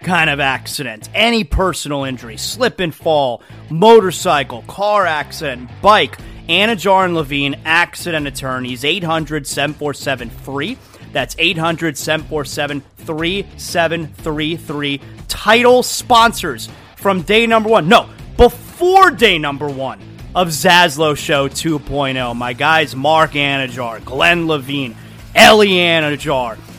kind of accident, any personal injury, slip and fall, motorcycle, car accident, bike. Anidjar and Levine Accident Attorneys, 800 747 free. That's 800 747 3733. Title sponsors from day number one. No, before day number one of Zaslow Show 2.0. My guys, Mark Anidjar, Glenn Levine, Ellie Anidjar,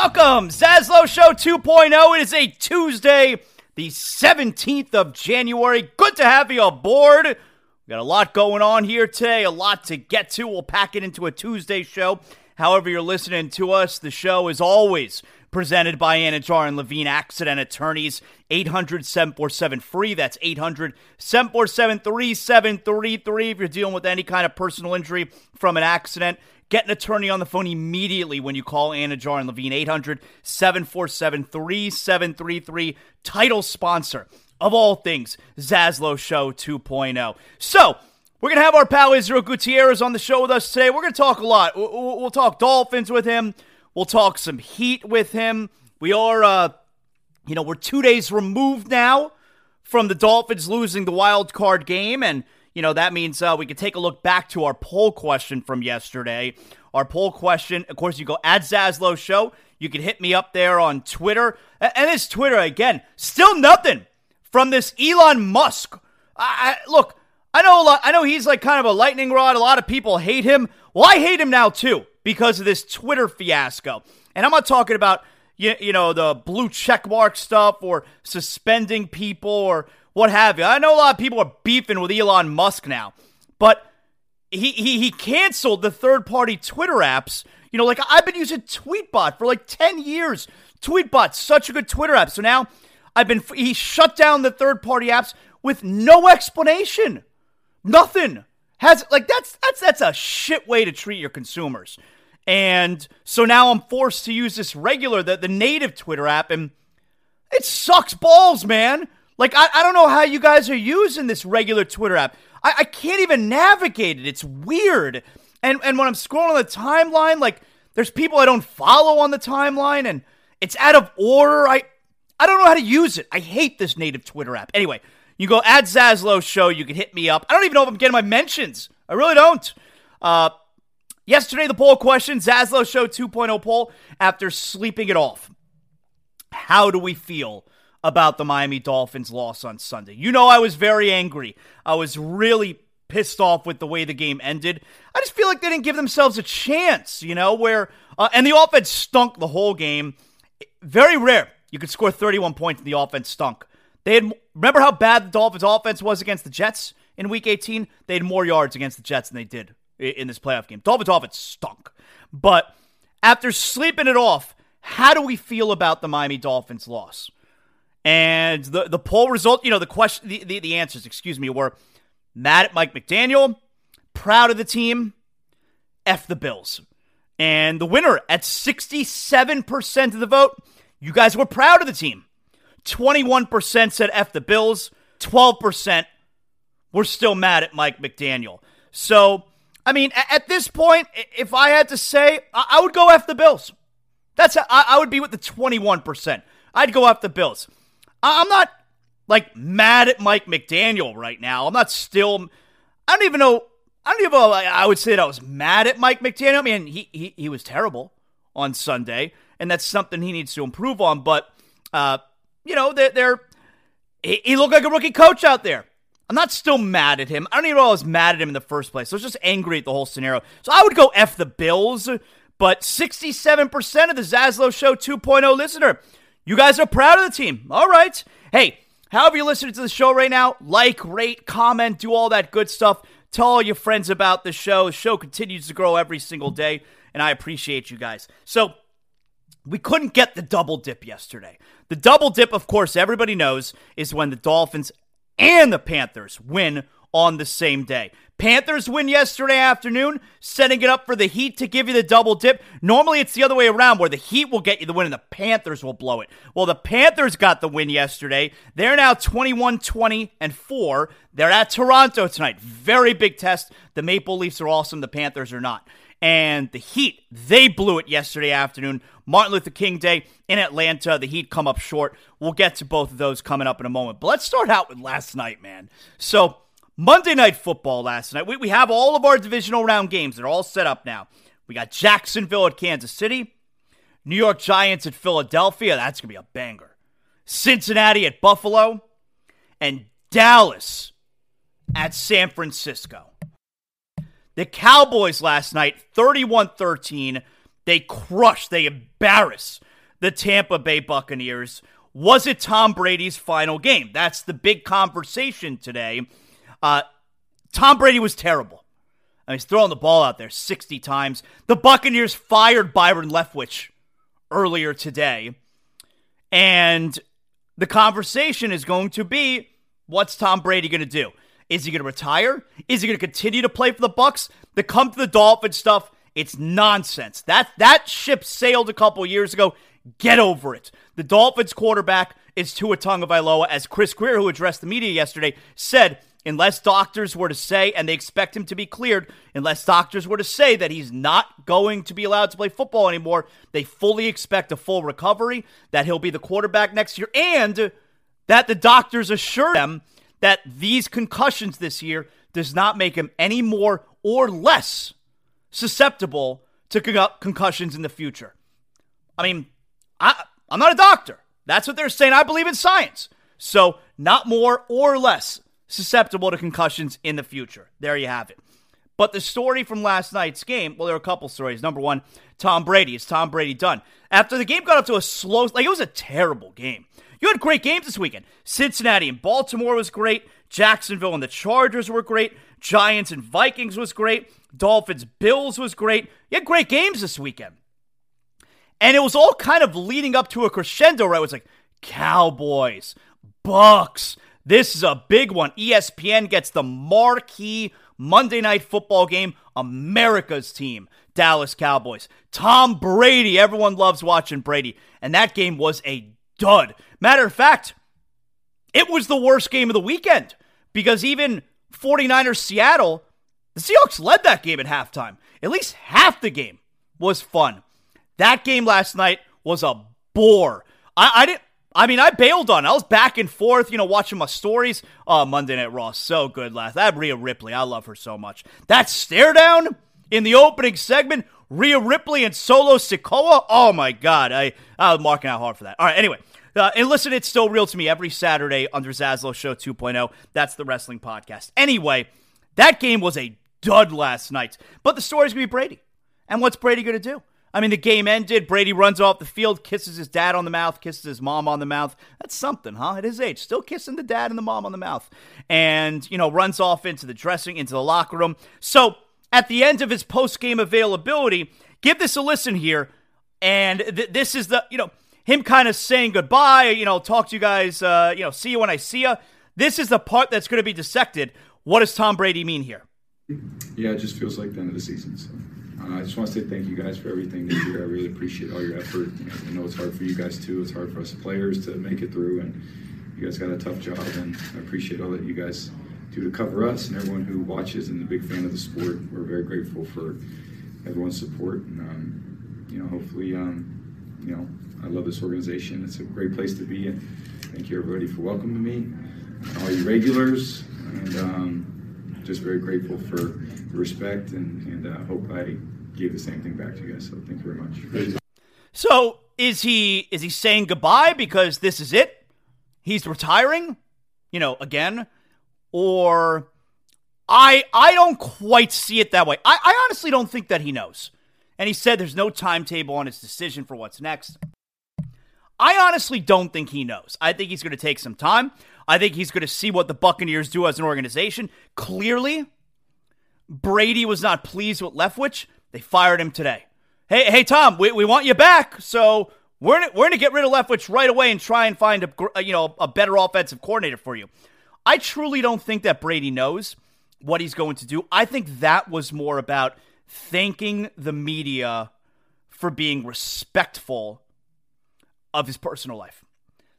Welcome, Zaslow Show 2.0. It is a Tuesday, the 17th of January. Good to have you aboard. We got a lot going on here today, a lot to get to. We'll pack it into a Tuesday show. However, you're listening to us, the show is always presented by Anidjar and Levine Accident Attorneys. 800 747 free. That's 800 747 3733. If you're dealing with any kind of personal injury from an accident, get an attorney on the phone immediately when you call Anidjar and Levine. 800 747 3733. Title sponsor of all things, Zaslow Show 2.0. So, we're going to have our pal Israel Gutierrez on the show with us today. We're going to talk a lot. We'll talk Dolphins with him. We'll talk some Heat with him. We are, uh, you know, we're two days removed now from the Dolphins losing the wild card game, and you know that means uh, we can take a look back to our poll question from yesterday. Our poll question, of course, you go at Zaslow Show. You can hit me up there on Twitter, and this Twitter again, still nothing from this Elon Musk. I, I look. I know a lot, I know he's like kind of a lightning rod. A lot of people hate him. Well, I hate him now too because of this Twitter fiasco. And I'm not talking about you, you know the blue checkmark stuff or suspending people or what have you. I know a lot of people are beefing with Elon Musk now, but he he, he canceled the third party Twitter apps. You know, like I've been using Tweetbot for like 10 years. Tweetbot, such a good Twitter app. So now I've been he shut down the third party apps with no explanation. Nothing. Has like that's that's that's a shit way to treat your consumers. And so now I'm forced to use this regular, the, the native Twitter app, and it sucks balls, man. Like, I, I don't know how you guys are using this regular Twitter app. I, I can't even navigate it. It's weird. And and when I'm scrolling the timeline, like there's people I don't follow on the timeline, and it's out of order. I I don't know how to use it. I hate this native Twitter app. Anyway, you go add Zaslow Show. You can hit me up. I don't even know if I'm getting my mentions. I really don't. Uh, Yesterday, the poll question Zaslow Show 2.0 poll after sleeping it off. How do we feel about the Miami Dolphins loss on Sunday? You know, I was very angry. I was really pissed off with the way the game ended. I just feel like they didn't give themselves a chance, you know, where, uh, and the offense stunk the whole game. Very rare you could score 31 points and the offense stunk. They had, remember how bad the Dolphins offense was against the Jets in week 18? They had more yards against the Jets than they did in this playoff game. Dolphins offense stunk. But after sleeping it off, how do we feel about the Miami Dolphins loss? And the, the poll result, you know, the question, the, the, the answers, excuse me, were mad at Mike McDaniel, proud of the team, F the Bills. And the winner at 67% of the vote, you guys were proud of the team. 21% said F the Bills, 12% were still mad at Mike McDaniel. So, I mean, at this point, if I had to say, I would go F the Bills. That's how, I would be with the 21%. I'd go F the Bills. I'm not like mad at Mike McDaniel right now. I'm not still. I don't even know. I don't even know. I would say that I was mad at Mike McDaniel. I mean, he he, he was terrible on Sunday, and that's something he needs to improve on. But uh, you know, they're, they're he, he looked like a rookie coach out there. I'm not still mad at him. I don't even know I was mad at him in the first place. I was just angry at the whole scenario. So I would go F the Bills, but 67% of the Zaslow Show 2.0 listener, you guys are proud of the team. All right. Hey, however you're listening to the show right now, like, rate, comment, do all that good stuff. Tell all your friends about the show. The show continues to grow every single day, and I appreciate you guys. So, we couldn't get the double dip yesterday. The double dip, of course, everybody knows, is when the Dolphins and the Panthers win on the same day. Panthers win yesterday afternoon, setting it up for the Heat to give you the double dip. Normally it's the other way around where the Heat will get you the win and the Panthers will blow it. Well, the Panthers got the win yesterday. They're now 21 20 and 4. They're at Toronto tonight. Very big test. The Maple Leafs are awesome, the Panthers are not. And the Heat, they blew it yesterday afternoon. Martin Luther King Day in Atlanta. The Heat come up short. We'll get to both of those coming up in a moment. But let's start out with last night, man. So, Monday Night Football last night. We, we have all of our divisional round games. They're all set up now. We got Jacksonville at Kansas City, New York Giants at Philadelphia. That's going to be a banger. Cincinnati at Buffalo, and Dallas at San Francisco. The Cowboys last night, 31 13. They crush, they embarrass the Tampa Bay Buccaneers. Was it Tom Brady's final game? That's the big conversation today. Uh, Tom Brady was terrible. I mean, he's throwing the ball out there 60 times. The Buccaneers fired Byron Leftwich earlier today. And the conversation is going to be what's Tom Brady going to do? Is he going to retire? Is he going to continue to play for the Bucs? The come to the Dolphins stuff, it's nonsense. That that ship sailed a couple years ago. Get over it. The Dolphins quarterback is Tua Tagovailoa, as Chris Grier, who addressed the media yesterday, said. Unless doctors were to say, and they expect him to be cleared, unless doctors were to say that he's not going to be allowed to play football anymore, they fully expect a full recovery, that he'll be the quarterback next year, and that the doctors assure them that these concussions this year does not make him any more or less susceptible to con- concussions in the future. I mean, I, I'm not a doctor. That's what they're saying. I believe in science. So, not more or less susceptible to concussions in the future. There you have it. But the story from last night's game, well, there are a couple stories. Number one, Tom Brady. Is Tom Brady done? After the game got up to a slow, like it was a terrible game. You had great games this weekend. Cincinnati and Baltimore was great. Jacksonville and the Chargers were great. Giants and Vikings was great. Dolphins Bills was great. You had great games this weekend. And it was all kind of leading up to a crescendo, right? It was like Cowboys, Bucs. This is a big one. ESPN gets the marquee Monday night football game, America's team, Dallas Cowboys. Tom Brady, everyone loves watching Brady. And that game was a dud. Matter of fact, it was the worst game of the weekend because even 49ers Seattle, the Seahawks led that game at halftime. At least half the game was fun. That game last night was a bore. I, I didn't. I mean, I bailed on. It. I was back and forth, you know, watching my stories. Oh, Monday Night Raw, so good last. That Rhea Ripley, I love her so much. That stare down in the opening segment, Rhea Ripley and Solo Sikoa. Oh my God, I I was marking out hard for that. All right, anyway, uh, and listen, it's still real to me every Saturday under Zaslow Show 2.0. That's the wrestling podcast. Anyway, that game was a dud last night. But the story's to be Brady. And what's Brady to do? I mean, the game ended. Brady runs off the field, kisses his dad on the mouth, kisses his mom on the mouth. That's something, huh? At his age, still kissing the dad and the mom on the mouth. And, you know, runs off into the dressing, into the locker room. So at the end of his post game availability, give this a listen here. And th- this is the, you know, him kind of saying goodbye, you know, talk to you guys, uh, you know, see you when I see you. This is the part that's going to be dissected. What does Tom Brady mean here? Yeah, it just feels like the end of the season. So uh, I just want to say thank you guys for everything this year. I really appreciate all your effort. You know, I know it's hard for you guys too. It's hard for us players to make it through, and you guys got a tough job. And I appreciate all that you guys do to cover us and everyone who watches and a big fan of the sport. We're very grateful for everyone's support, and um, you know, hopefully, um, you know, I love this organization. It's a great place to be, and thank you everybody for welcoming me, all you regulars, and um, just very grateful for the respect, and, and uh, hope I gave the same thing back to you guys. So thank you very much. So is he is he saying goodbye because this is it? He's retiring, you know, again, or I I don't quite see it that way. I, I honestly don't think that he knows. And he said there's no timetable on his decision for what's next. I honestly don't think he knows. I think he's going to take some time. I think he's going to see what the Buccaneers do as an organization. Clearly, Brady was not pleased with Leftwich. They fired him today. Hey, hey, Tom, we, we want you back. So we're gonna, we're going to get rid of Leftwich right away and try and find a uh, you know a better offensive coordinator for you. I truly don't think that Brady knows what he's going to do. I think that was more about thanking the media for being respectful of his personal life.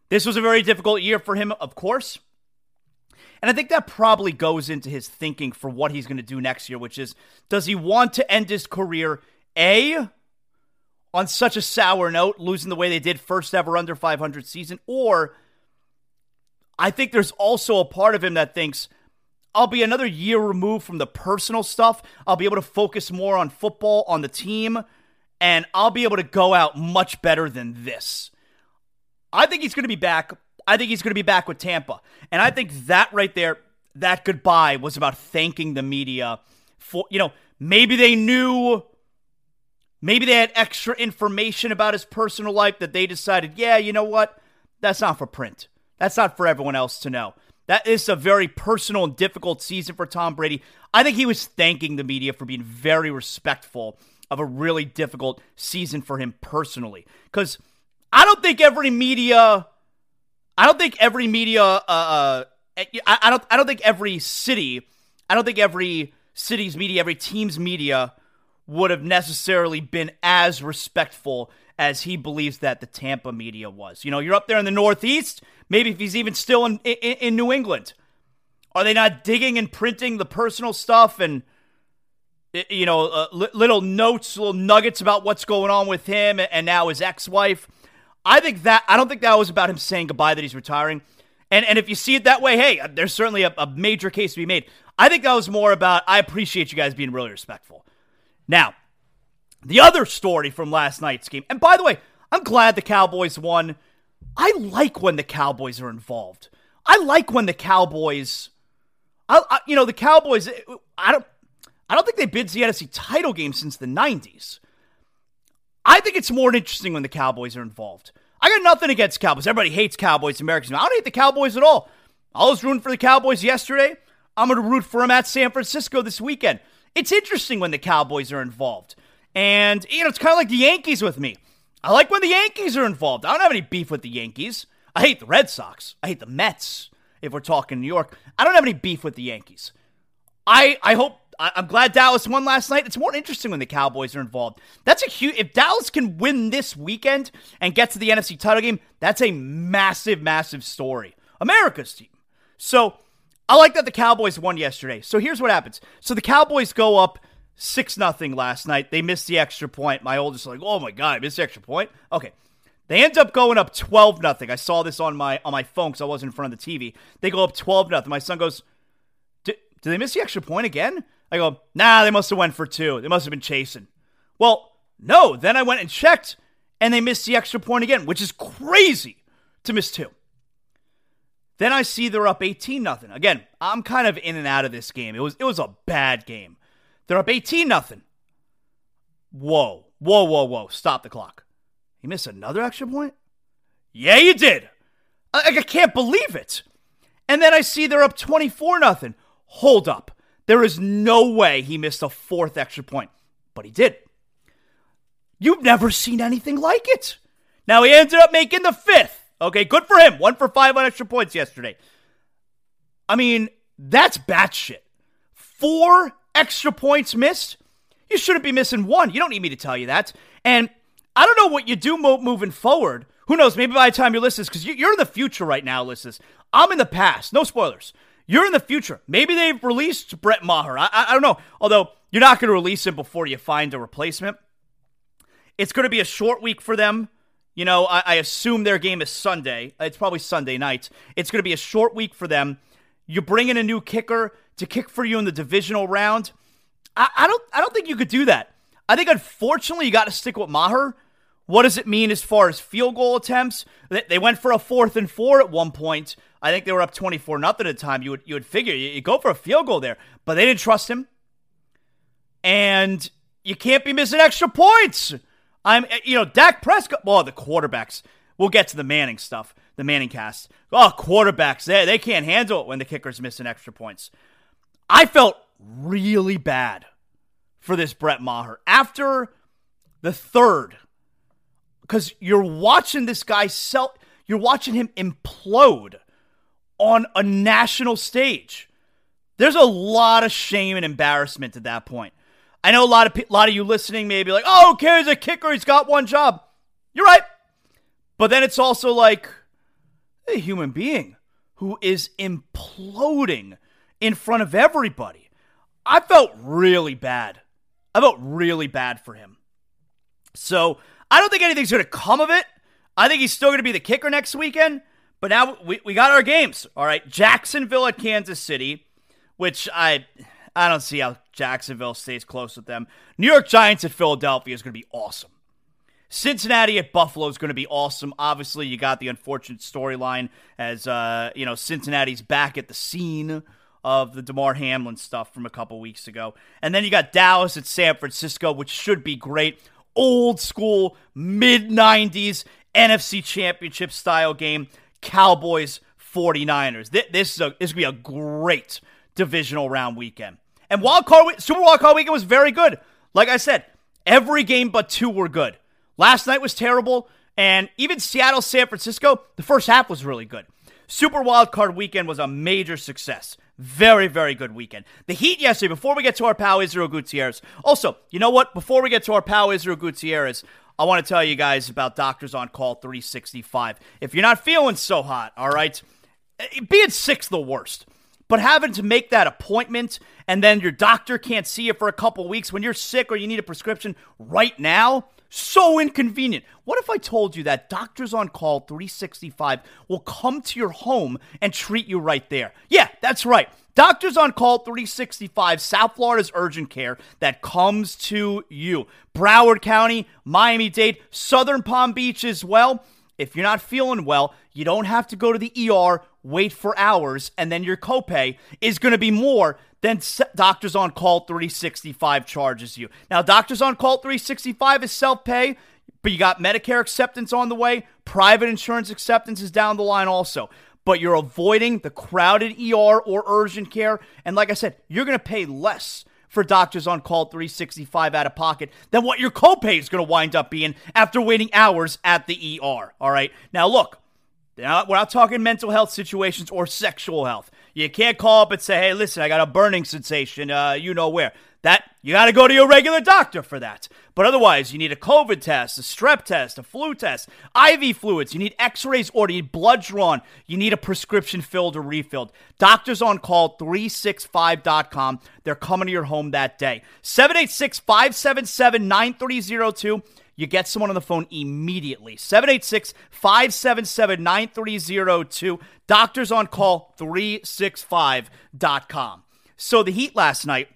This was a very difficult year for him, of course. And I think that probably goes into his thinking for what he's going to do next year, which is does he want to end his career, A, on such a sour note, losing the way they did first ever under 500 season, or I think there's also a part of him that thinks, I'll be another year removed from the personal stuff. I'll be able to focus more on football, on the team, and I'll be able to go out much better than this. I think he's going to be back. I think he's going to be back with Tampa. And I think that right there, that goodbye was about thanking the media for, you know, maybe they knew, maybe they had extra information about his personal life that they decided, yeah, you know what? That's not for print. That's not for everyone else to know. That is a very personal and difficult season for Tom Brady. I think he was thanking the media for being very respectful of a really difficult season for him personally. Because I don't think every media, I don't think every media, uh, uh, I, I don't, I don't think every city, I don't think every city's media, every team's media would have necessarily been as respectful as he believes that the Tampa media was. You know, you're up there in the Northeast. Maybe if he's even still in in, in New England, are they not digging and printing the personal stuff and you know uh, little notes, little nuggets about what's going on with him and now his ex-wife? I think that I don't think that was about him saying goodbye that he's retiring. And and if you see it that way, hey, there's certainly a, a major case to be made. I think that was more about I appreciate you guys being really respectful. Now, the other story from last night's game, and by the way, I'm glad the Cowboys won. I like when the Cowboys are involved. I like when the Cowboys, I, I, you know, the Cowboys. I don't, I don't think been to the NFC title game since the '90s. I think it's more interesting when the Cowboys are involved. I got nothing against Cowboys. Everybody hates Cowboys. Americans. I don't hate the Cowboys at all. I was rooting for the Cowboys yesterday. I'm going to root for them at San Francisco this weekend. It's interesting when the Cowboys are involved. And, you know, it's kind of like the Yankees with me. I like when the Yankees are involved. I don't have any beef with the Yankees. I hate the Red Sox. I hate the Mets, if we're talking New York. I don't have any beef with the Yankees. I, I hope I'm glad Dallas won last night. It's more interesting when the Cowboys are involved. That's a huge. If Dallas can win this weekend and get to the NFC title game, that's a massive, massive story. America's team. So I like that the Cowboys won yesterday. So here's what happens. So the Cowboys go up six nothing last night. They missed the extra point. My oldest like, oh my god, I missed the extra point. Okay. They end up going up 12 nothing. I saw this on my on my phone because I wasn't in front of the TV. They go up 12 nothing. My son goes, did they miss the extra point again? I go, nah, they must have went for two. They must have been chasing. Well, no. Then I went and checked, and they missed the extra point again, which is crazy to miss two. Then I see they're up 18 nothing. Again, I'm kind of in and out of this game. It was it was a bad game. They're up 18 nothing. Whoa, whoa, whoa, whoa! Stop the clock. You missed another extra point? Yeah, you did. I, I can't believe it. And then I see they're up 24 nothing. Hold up. There is no way he missed a fourth extra point, but he did. You've never seen anything like it. Now he ended up making the fifth. Okay, good for him. One for five on extra points yesterday. I mean, that's batshit. Four extra points missed. You shouldn't be missing one. You don't need me to tell you that. And I don't know what you do mo- moving forward. Who knows? Maybe by the time you listen, because you're in the future right now, Lisses. I'm in the past. No spoilers. You're in the future. Maybe they've released Brett Maher. I, I, I don't know. Although you're not going to release him before you find a replacement. It's going to be a short week for them. You know, I, I assume their game is Sunday. It's probably Sunday night. It's going to be a short week for them. You bring in a new kicker to kick for you in the divisional round. I, I don't. I don't think you could do that. I think unfortunately you got to stick with Maher. What does it mean as far as field goal attempts? They went for a fourth and four at one point. I think they were up twenty four nothing at the time. You would you would figure you go for a field goal there, but they didn't trust him, and you can't be missing extra points. I'm you know Dak Prescott. Well, the quarterbacks. We'll get to the Manning stuff, the Manning cast. Oh, quarterbacks, they they can't handle it when the kicker's missing extra points. I felt really bad for this Brett Maher after the third because you're watching this guy sell, you're watching him implode on a national stage. There's a lot of shame and embarrassment at that point. I know a lot of a lot of you listening may be like, "Oh, who cares? A kicker, he's got one job." You're right, but then it's also like a human being who is imploding in front of everybody. I felt really bad. I felt really bad for him. So I don't think anything's going to come of it. I think he's still going to be the kicker next weekend. But now we, we got our games. All right. Jacksonville at Kansas City, which I I don't see how Jacksonville stays close with them. New York Giants at Philadelphia is going to be awesome. Cincinnati at Buffalo is going to be awesome. Obviously, you got the unfortunate storyline as uh, you know Cincinnati's back at the scene of the Damar Hamlin stuff from a couple weeks ago, and then you got Dallas at San Francisco, which should be great old school mid 90s NFC championship style game. Cowboys 49ers. This is a this is gonna be a great divisional round weekend. And wild card Super Wild Card weekend was very good. Like I said, every game but two were good. Last night was terrible, and even Seattle San Francisco, the first half was really good. Super Wild Card weekend was a major success. Very, very good weekend. The Heat yesterday, before we get to our pal Israel Gutierrez. Also, you know what? Before we get to our pal Israel Gutierrez, I want to tell you guys about Doctors on Call 365. If you're not feeling so hot, all right, eh, being sick's the worst. But having to make that appointment and then your doctor can't see you for a couple weeks when you're sick or you need a prescription right now, so inconvenient. What if I told you that Doctors on Call 365 will come to your home and treat you right there? Yeah, that's right. Doctors on Call 365, South Florida's urgent care that comes to you. Broward County, Miami Dade, Southern Palm Beach as well. If you're not feeling well, you don't have to go to the ER, wait for hours, and then your copay is going to be more than Doctors on Call 365 charges you. Now, Doctors on Call 365 is self pay, but you got Medicare acceptance on the way, private insurance acceptance is down the line also. But you're avoiding the crowded ER or urgent care. And like I said, you're going to pay less for Doctors on Call 365 out of pocket than what your copay is going to wind up being after waiting hours at the ER. All right. Now, look, we're not talking mental health situations or sexual health. You can't call up and say, hey, listen, I got a burning sensation, uh, you know where. That you got to go to your regular doctor for that. But otherwise, you need a COVID test, a strep test, a flu test, IV fluids. You need X-rays or you need blood drawn. You need a prescription filled or refilled. Doctors on call 365.com. They're coming to your home that day. 786-577-9302. You get someone on the phone immediately. 786 577 9302. Doctors on call 365.com. So the Heat last night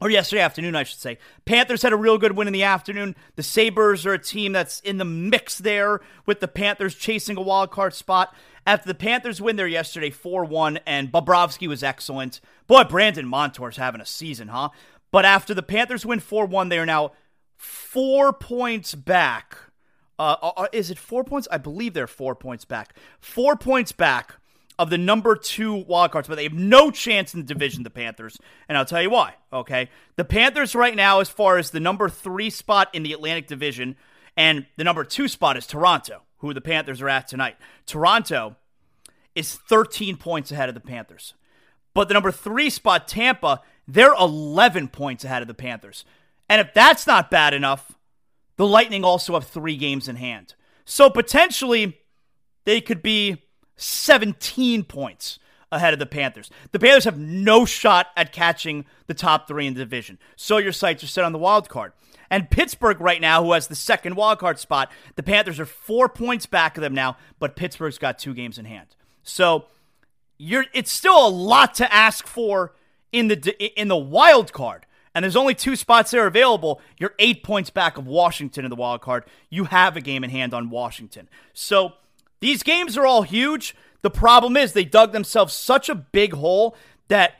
or yesterday afternoon, I should say. Panthers had a real good win in the afternoon. The Sabres are a team that's in the mix there with the Panthers chasing a wild card spot. After the Panthers win there yesterday 4 1, and Bobrovsky was excellent. Boy, Brandon Montour's having a season, huh? But after the Panthers win 4 1, they are now four points back. Uh, uh, uh, is it four points? I believe they're four points back. Four points back of the number two wildcards, but they have no chance in the division, the Panthers. And I'll tell you why, okay? The Panthers, right now, as far as the number three spot in the Atlantic Division, And the number two spot is Toronto, who the Panthers are at tonight. Toronto is 13 points ahead of the Panthers. But the number three spot, Tampa, they're 11 points ahead of the Panthers. And if that's not bad enough, the Lightning also have three games in hand. So potentially they could be 17 points ahead of the Panthers. The Panthers have no shot at catching the top three in the division. So your sights are set on the wild card. And Pittsburgh right now, who has the second wild card spot, the Panthers are four points back of them now, but Pittsburgh's got two games in hand. So you're it's still a lot to ask for in the in the wild card. And there's only two spots there available. You're eight points back of Washington in the wild card. You have a game in hand on Washington. So these games are all huge. The problem is they dug themselves such a big hole that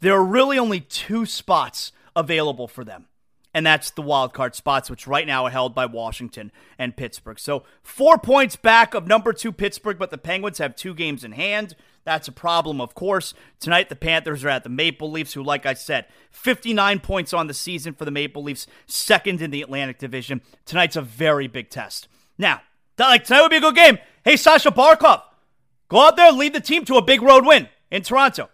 there are really only two spots available for them. And that's the wild card spots, which right now are held by Washington and Pittsburgh. So four points back of number two Pittsburgh, but the Penguins have two games in hand. That's a problem, of course. Tonight, the Panthers are at the Maple Leafs, who, like I said, 59 points on the season for the Maple Leafs, second in the Atlantic Division. Tonight's a very big test. Now, like tonight would be a good game. Hey, Sasha Barkov, go out there, lead the team to a big road win in Toronto.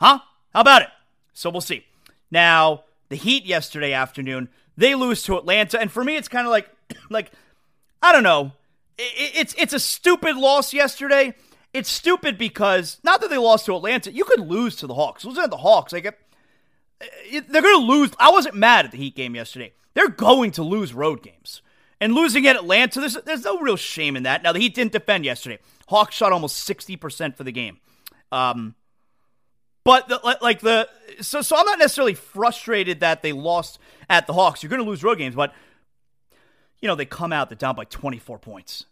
Huh? How about it? So we'll see. Now, the Heat yesterday afternoon, they lose to Atlanta, and for me, it's kind of like, like, I don't know. It's it's a stupid loss yesterday. It's stupid because not that they lost to Atlanta, you could lose to the Hawks. Losing to the Hawks, like they're going to lose. I wasn't mad at the Heat game yesterday. They're going to lose road games. And losing at Atlanta, there's, there's no real shame in that. Now, the Heat didn't defend yesterday. Hawks shot almost 60% for the game. Um, but the, like the so so I'm not necessarily frustrated that they lost at the Hawks. You're going to lose road games, but you know they come out they're down by 24 points.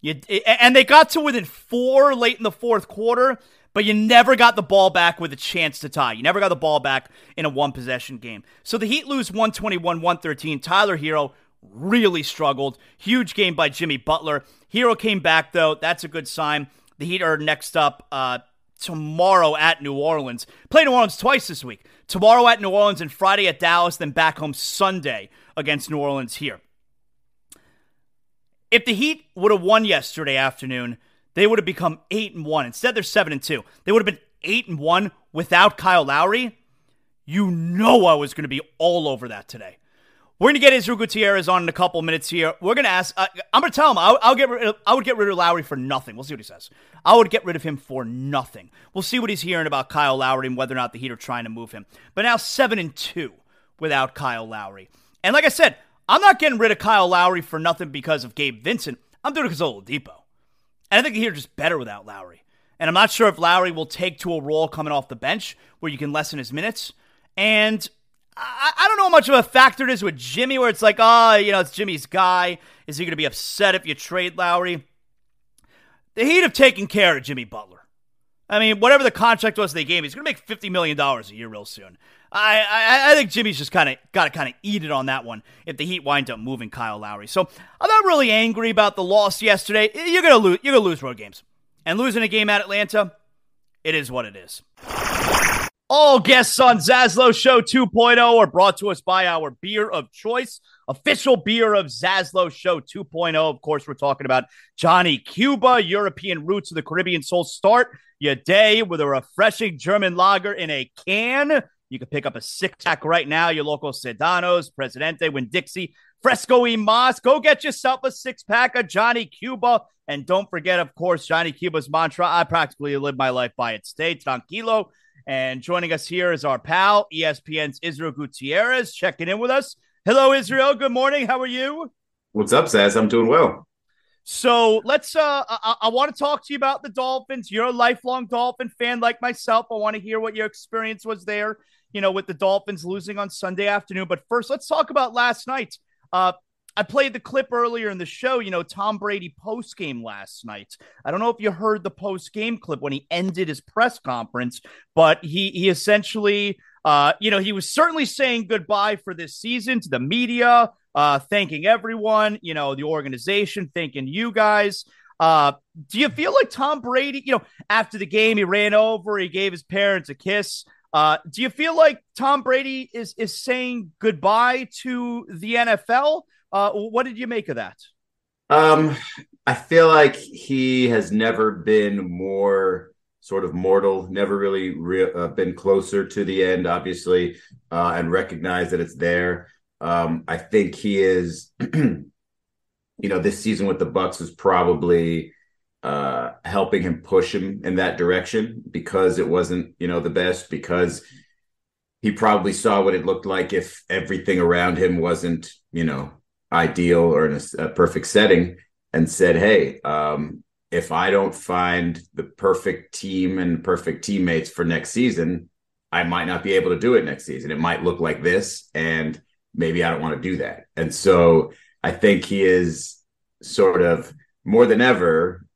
You, and they got to within four late in the fourth quarter, but you never got the ball back with a chance to tie. You never got the ball back in a one possession game. So the Heat lose 121 113. Tyler Herro really struggled. Huge game by Jimmy Butler. Hero came back, though. That's a good sign. The Heat are next up uh, tomorrow at New Orleans. Play New Orleans twice this week. Tomorrow at New Orleans and Friday at Dallas, then back home Sunday against New Orleans here. If the Heat would have won yesterday afternoon, they would have become 8 and 1. Instead, they're 7 and 2. They would have been 8 and 1 without Kyle Lowry. You know I was going to be all over that today. We're going to get Israel Gutierrez on in a couple minutes here. We're going to ask. Uh, I'm going to tell him I'll, I'll, get. Rid of, I would get rid of Lowry for nothing. We'll see what he says. I would get rid of him for nothing. We'll see what he's hearing about Kyle Lowry and whether or not the Heat are trying to move him. But now seven and two without Kyle Lowry. And like I said, I'm not getting rid of Kyle Lowry for nothing because of Gabe Vincent. I'm doing it because of Oladipo. And I think the Heat are just better without Lowry. And I'm not sure if Lowry will take to a role coming off the bench where you can lessen his minutes. And I, I don't know how much of a factor it is with Jimmy, where it's like, oh, you know, it's Jimmy's guy. Is he going to be upset if you trade Lowry? The Heat have taken care of Jimmy Butler. I mean, whatever the contract was they gave him, he's going to make fifty million dollars a year real soon. I, I, I think Jimmy's just kind of got to kind of eat it on that one if the Heat wind up moving Kyle Lowry. So I'm not really angry about the loss yesterday. You're gonna lose. You're gonna lose road games, and losing a game at Atlanta, it is what it is. All guests on Zaslow Show 2.0 are brought to us by our beer of choice, official beer of Zaslow Show 2.0. Of course, we're talking about Johnny Cuba, European roots of the Caribbean soul. Start your day with a refreshing German lager in a can. You can pick up a six pack right now, your local Sedanos, Presidente, Winn Dixie, Fresco y Mas. Go get yourself a six pack of Johnny Cuba. And don't forget, of course, Johnny Cuba's mantra I practically live my life by it. Stay tranquilo and joining us here is our pal, ESPN's Israel Gutierrez, checking in with us. Hello, Israel. Good morning. How are you? What's up, Zaz? I'm doing well. So let's. Uh, I, I want to talk to you about the Dolphins. You're a lifelong Dolphin fan like myself. I want to hear what your experience was there. You know, with the Dolphins losing on Sunday afternoon. But first, let's talk about last night. Uh, I played the clip earlier in the show, you know, Tom Brady post game last night. I don't know if you heard the post game clip when he ended his press conference, but he he essentially uh, you know, he was certainly saying goodbye for this season to the media, uh, thanking everyone, you know, the organization, thanking you guys. Uh, do you feel like Tom Brady, you know, after the game, he ran over, he gave his parents a kiss. Uh, do you feel like Tom Brady is is saying goodbye to the NFL? Uh, what did you make of that? Um, I feel like he has never been more sort of mortal, never really re- uh, been closer to the end, obviously, uh, and recognize that it's there. Um, I think he is, you know, this season with the Bucs was probably uh, helping him push him in that direction because it wasn't, you know, the best because he probably saw what it looked like if everything around him wasn't, you know, ideal or in a, a perfect setting and said, Hey, um, if I don't find the perfect team and perfect teammates for next season, I might not be able to do it next season. It might look like this, and maybe I don't want to do that. And so I think he is sort of more than ever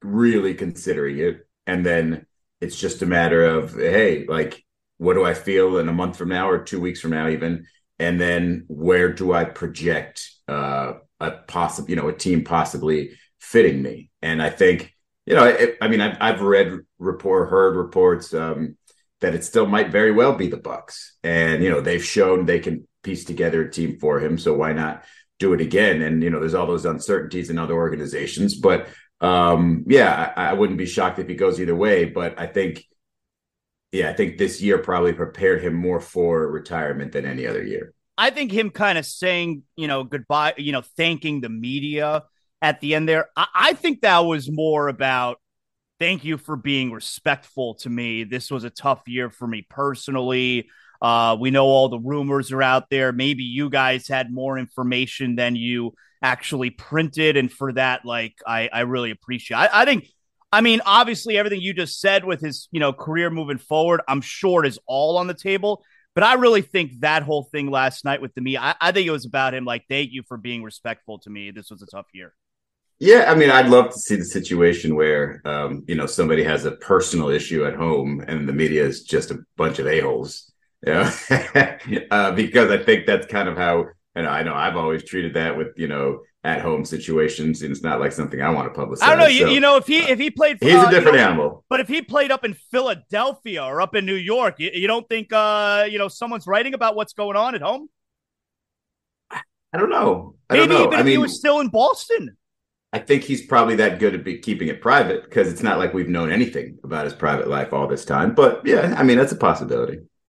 really considering it. And then it's just a matter of, hey, like, what do I feel in a month from now or two weeks from now, even? And then where do I project uh, a possible, you know, a team possibly fitting me? And I think, you know, it, I mean, I've, I've read report, heard reports um, that it still might very well be the Bucs, and you know, they've shown they can piece together a team for him. So why not do it again? And you know, there's all those uncertainties in other organizations, but um, yeah, I, I wouldn't be shocked if he goes either way. But I think, yeah, I think this year probably prepared him more for retirement than any other year. I think him kind of saying, you know, goodbye, you know, thanking the media at the end there. I, I think that was more about thank you for being respectful to me. This was a tough year for me personally. Uh, we know all the rumors are out there. Maybe you guys had more information than you actually printed, and for that, like I, I really appreciate. I, I think, I mean, obviously everything you just said with his, you know, career moving forward, I'm sure is all on the table. But I really think that whole thing last night with the me, I, I think it was about him. Like, thank you for being respectful to me. This was a tough year. Yeah, I mean, I'd love to see the situation where, um, you know, somebody has a personal issue at home and the media is just a bunch of a holes. Yeah, uh, because I think that's kind of how, and I know I've always treated that with, you know, at home situations, and it's not like something I want to publicize. I don't know. You, so, you know, if he if he played, he's uh, a different you know, animal. But if he played up in Philadelphia or up in New York, you, you don't think uh, you know someone's writing about what's going on at home? I don't know. I Maybe don't know. even I if mean, he was still in Boston. I think he's probably that good at be keeping it private because it's not like we've known anything about his private life all this time. But yeah, I mean, that's a possibility.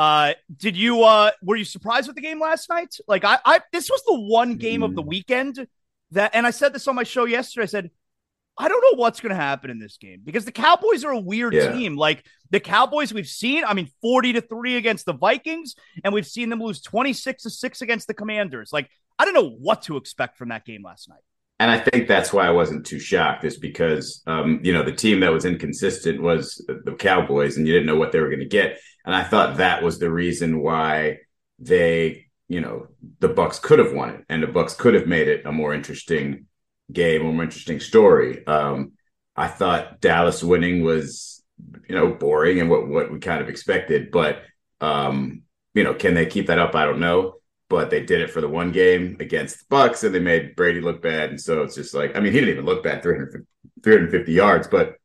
Uh, did you uh were you surprised with the game last night? Like I, I this was the one game of the mm. weekend that, and I said this on my show yesterday. I said, I don't know what's going to happen in this game because the Cowboys are a weird yeah. team. Like the Cowboys, we've seen, I mean, 40 to 3 against the Vikings, and we've seen them lose 26 to 6 against the Commanders. Like, I don't know what to expect from that game last night. And I think that's why I wasn't too shocked, is because, um, you know, the team that was inconsistent was the Cowboys, and you didn't know what they were going to get. And I thought that was the reason why they, you know, the Bucs could have won it and the Bucs could have made it a more interesting game, a more interesting story. Um, I thought Dallas winning was, you know, boring and what what we kind of expected, but um, you know, can they keep that up? I don't know. But they did it for the one game against the Bucs, and they made Brady look bad. And so it's just like, I mean, he didn't even look bad, 350, 350 yards, but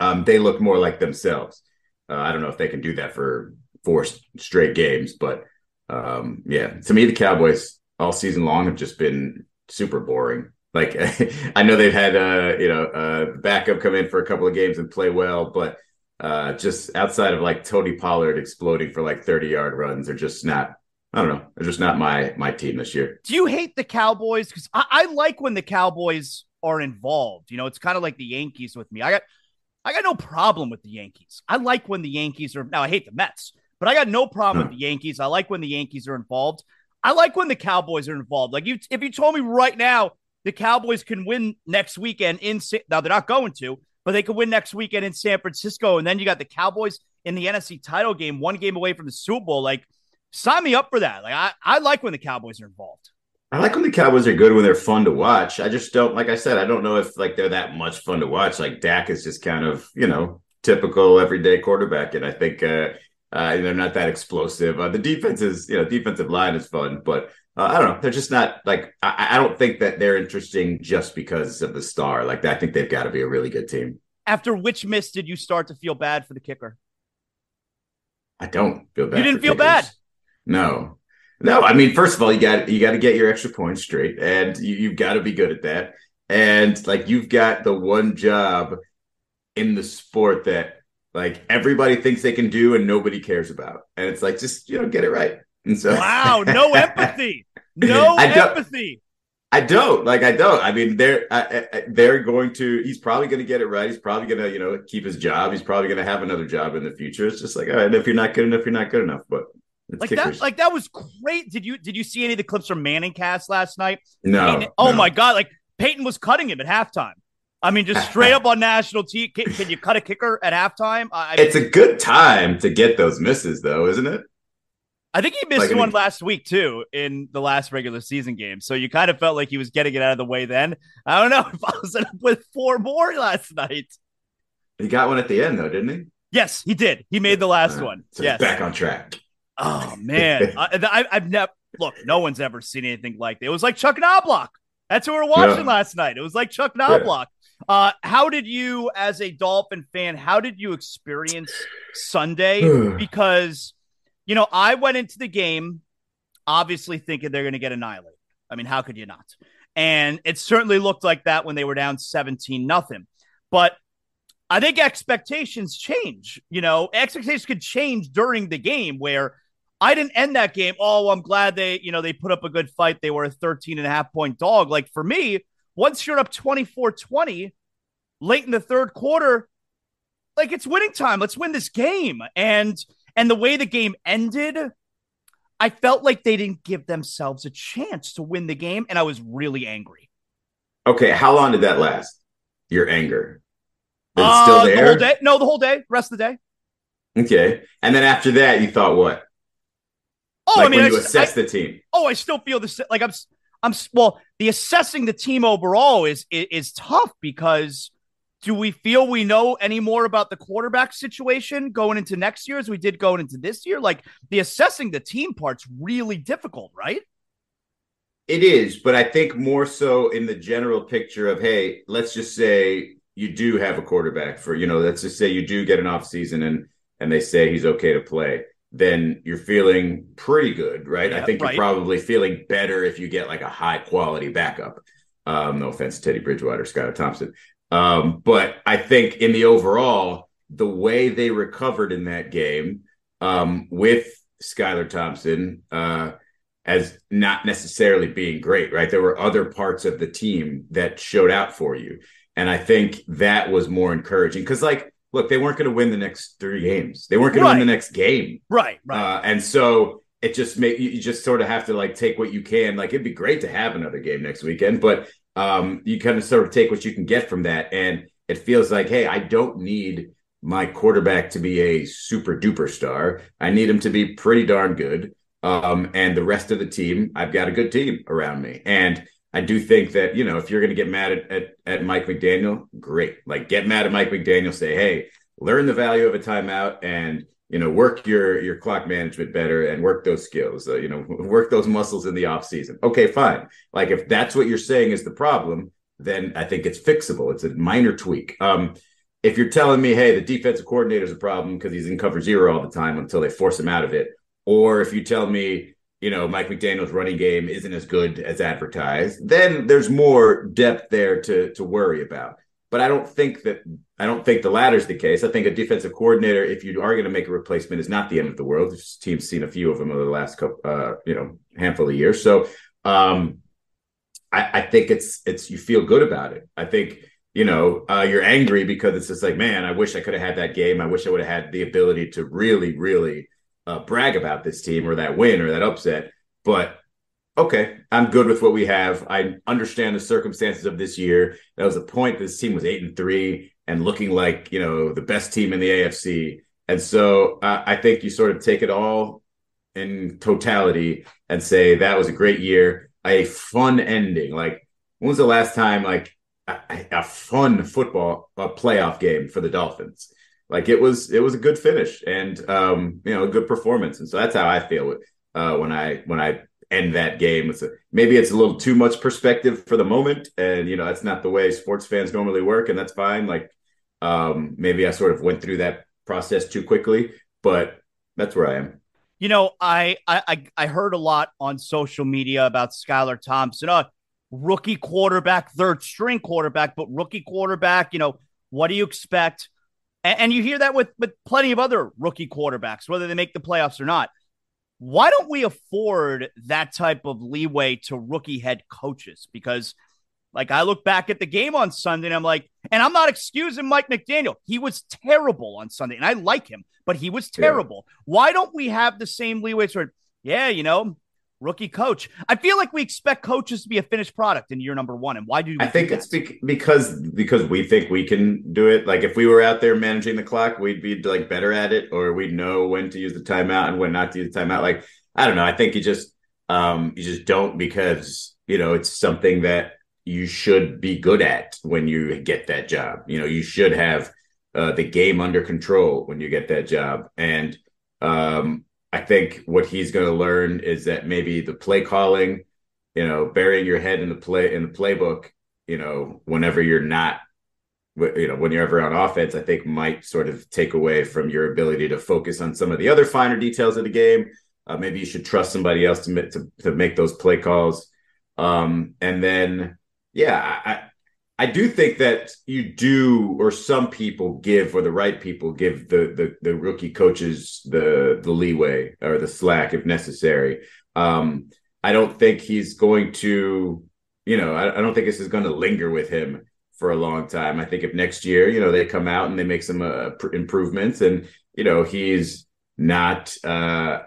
um, they look more like themselves. Uh, I don't know if they can do that for four straight games, but um, yeah, to me, the Cowboys all season long have just been super boring. Like I know they've had uh, you know uh, backup come in for a couple of games and play well, but uh, just outside of like Tony Pollard exploding for like 30 yard runs are just not I don't know. They're just not my my team this year. Do you hate the Cowboys? Because I, I, like when the Cowboys are involved. You know, it's kind of like the Yankees with me. I got I got no problem with the Yankees. I like when the Yankees are now I hate the Mets, but I got no problem huh. with the Yankees. I like when the Yankees are involved. I like when the Cowboys are involved. Like you if you told me right now the Cowboys can win next weekend in now they're not going to, but they could win next weekend in San Francisco, and then you got the Cowboys in the NFC title game, one game away from the Super Bowl. Like sign me up for that. Like I, I like when the Cowboys are involved. I like when the Cowboys are good when they're fun to watch. I just don't like I said, I don't know if like they're that much fun to watch. Like Dak is just kind of, you know, typical everyday quarterback. And I think uh, uh they're not that explosive. Uh, the defense is, you know, defensive line is fun, but uh, I don't know. They're just not like I, I don't think that they're interesting just because of the star. Like I think they've got to be a really good team. After which miss did you start to feel bad for the kicker? I don't feel bad. You didn't feel kickers. bad. No, no. I mean, first of all, you got you got to get your extra points straight, and you, you've got to be good at that. And like you've got the one job in the sport that like everybody thinks they can do and nobody cares about, and it's like just you know get it right. And so, wow, no empathy, no empathy. I don't like. I don't. I mean, they're I, I, they're going to. He's probably going to get it right. He's probably going to you know keep his job. He's probably going to have another job in the future. It's just like, all right, if you're not good enough, you're not good enough. But like kickers. that, like that was great. Did you did you see any of the clips from Manning cast last night? No. Peyton, oh no. my god! Like Peyton was cutting him at halftime. I mean, just straight up on national TV. Can, can, you cut a kicker at halftime? I it's a good time to get those misses, though, isn't it? I think he missed like, one I mean, last week too in the last regular season game. So you kind of felt like he was getting it out of the way then. I don't know if I was up with four more last night. He got one at the end though, didn't he? Yes, he did. He made the last uh, one. So yes. back on track. Oh man, I, have never look. No one's ever seen anything like that. It was like Chuck Knoblauch. That's who we were watching yeah. last night. It was like Chuck Knoblauch. Yeah. Uh, how did you, as a Dolphin fan, how did you experience Sunday? because you know, I went into the game obviously thinking they're going to get annihilated. I mean, how could you not? And it certainly looked like that when they were down 17 nothing. But I think expectations change. You know, expectations could change during the game where I didn't end that game. Oh, I'm glad they, you know, they put up a good fight. They were a 13 and a half point dog. Like for me, once you're up 24 20 late in the third quarter, like it's winning time. Let's win this game. And, and the way the game ended, I felt like they didn't give themselves a chance to win the game. And I was really angry. Okay. How long did that last? Your anger? Is uh, still there? The whole day? No, the whole day, rest of the day. Okay. And then after that, you thought what? Oh, like I mean, when you I, assess I, the team. Oh, I still feel this. Like I'm, I'm. Well, the assessing the team overall is, is is tough because do we feel we know any more about the quarterback situation going into next year as we did going into this year? Like the assessing the team part's really difficult, right? It is, but I think more so in the general picture of hey, let's just say you do have a quarterback for you know, let's just say you do get an off season and and they say he's okay to play then you're feeling pretty good, right? Yeah, I think right. you're probably feeling better if you get like a high quality backup. Um, no offense to Teddy Bridgewater, Skylar Thompson. Um, but I think in the overall, the way they recovered in that game um, with Skylar Thompson uh, as not necessarily being great, right? There were other parts of the team that showed out for you. And I think that was more encouraging because, like, look, they weren't going to win the next three games. They weren't going right. to win the next game. Right. Right. Uh, and so it just make you just sort of have to like take what you can. Like it'd be great to have another game next weekend, but um, you kind of sort of take what you can get from that. And it feels like, hey, I don't need my quarterback to be a super duper star. I need him to be pretty darn good. Um, and the rest of the team, I've got a good team around me. And I do think that, you know, if you're going to get mad at, at, at Mike McDaniel, great. Like get mad at Mike McDaniel, say, hey, learn the value of a timeout and, you know, work your your clock management better and work those skills, uh, you know, work those muscles in the off season. Okay, fine. Like if that's what you're saying is the problem, then I think it's fixable. It's a minor tweak. Um, if you're telling me, hey, the defensive coordinator is a problem because he's in cover zero all the time until they force him out of it, or if you tell me you know, Mike McDaniel's running game isn't as good as advertised, then there's more depth there to to worry about. but I don't think that I don't think the latter is the case. I think a defensive coordinator, if you are going to make a replacement, is not the end of the world. This team's seen a few of them over the last couple, uh, you know, handful of years. So um, I, I, think it's it's you feel good about it. I think you know uh, you're angry because it's just like, man, I wish I could have had that game. I wish I would have had the ability to really, really uh, brag about this team or that win or that upset. But okay, I'm good with what we have. I understand the circumstances of this year. That was the point. This team was eight and three and looking like you know the best team in the AFC. And so uh, I think you sort of take it all in totality and say that was a great year, a fun ending. Like when was the last time like a, a fun football a playoff game for the Dolphins? Like it was, it was a good finish and um, you know a good performance. And so that's how I feel uh, when I when I end that game. It's a, maybe it's a little too much perspective for the moment, and you know that's not the way sports fans normally work, and that's fine. Like um, maybe I sort of went through that process too quickly, but that's where I am. You know, I I I heard a lot on social media about Skylar Thompson, uh, rookie quarterback, third string quarterback, but rookie quarterback. You know, what do you expect? And, and you hear that with with plenty of other rookie quarterbacks, whether they make the playoffs or not. Why don't we afford that type of leeway to rookie head coaches? Because, like, I look back at the game on Sunday and I'm like, and I'm not excusing Mike McDaniel. He was terrible on Sunday, and I like him, but he was terrible. Yeah. Why don't we have the same leeway? Sort yeah, you know, rookie coach. I feel like we expect coaches to be a finished product in year number one. And why do I think it's because because we think we can do it? Like if we were out there managing the clock, we'd be like better at it, or we'd know when to use the timeout and when not to use the timeout. Like I don't know. I think you just um you just don't because you know it's something that you should be good at when you get that job. You know, you should have uh, the game under control when you get that job. And um, I think what he's going to learn is that maybe the play calling, you know, burying your head in the play in the playbook, you know, whenever you're not, you know, when you're ever on offense, I think might sort of take away from your ability to focus on some of the other finer details of the game. Uh, maybe you should trust somebody else to, to to make those play calls. Um, and then, yeah, I, I do think that you do, or some people give, or the right people give the the, the rookie coaches the the leeway or the slack if necessary. Um, I don't think he's going to, you know, I, I don't think this is going to linger with him for a long time. I think if next year, you know, they come out and they make some uh, pr- improvements, and you know, he's not uh,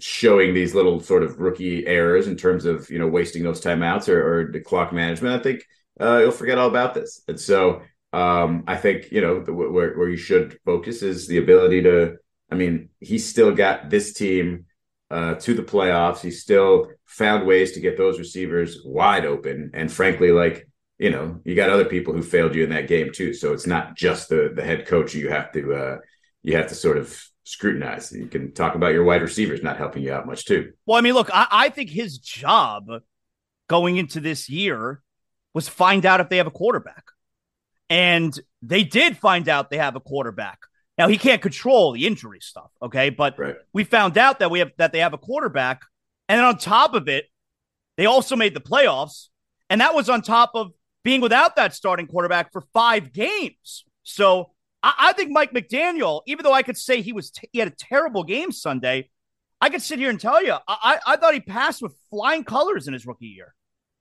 showing these little sort of rookie errors in terms of you know wasting those timeouts or, or the clock management. I think uh, you'll forget all about this. And so um, I think you know the, where where you should focus is the ability to. I mean, he still got this team uh, to the playoffs. He still found ways to get those receivers wide open. And frankly, like you know, you got other people who failed you in that game too. So it's not just the the head coach you have to uh, you have to sort of scrutinize. You can talk about your wide receivers not helping you out much too. Well, I mean, look, I, I think his job going into this year was find out if they have a quarterback. And they did find out they have a quarterback. Now he can't control the injury stuff, okay? But right. we found out that we have that they have a quarterback. And then on top of it, they also made the playoffs. And that was on top of being without that starting quarterback for five games. So I, I think Mike McDaniel, even though I could say he was t- he had a terrible game Sunday, I could sit here and tell you I, I, I thought he passed with flying colors in his rookie year.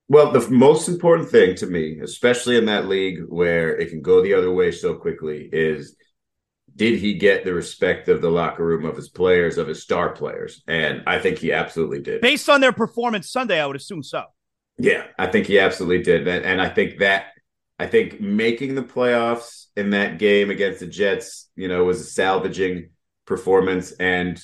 Well, the most important thing to me, especially in that league where it can go the other way so quickly, is did he get the respect of the locker room of his players, of his star players? And I think he absolutely did. Based on their performance Sunday, I would assume so. Yeah, I think he absolutely did. And, and I think that I think making the playoffs in that game against the Jets, you know, was a salvaging performance and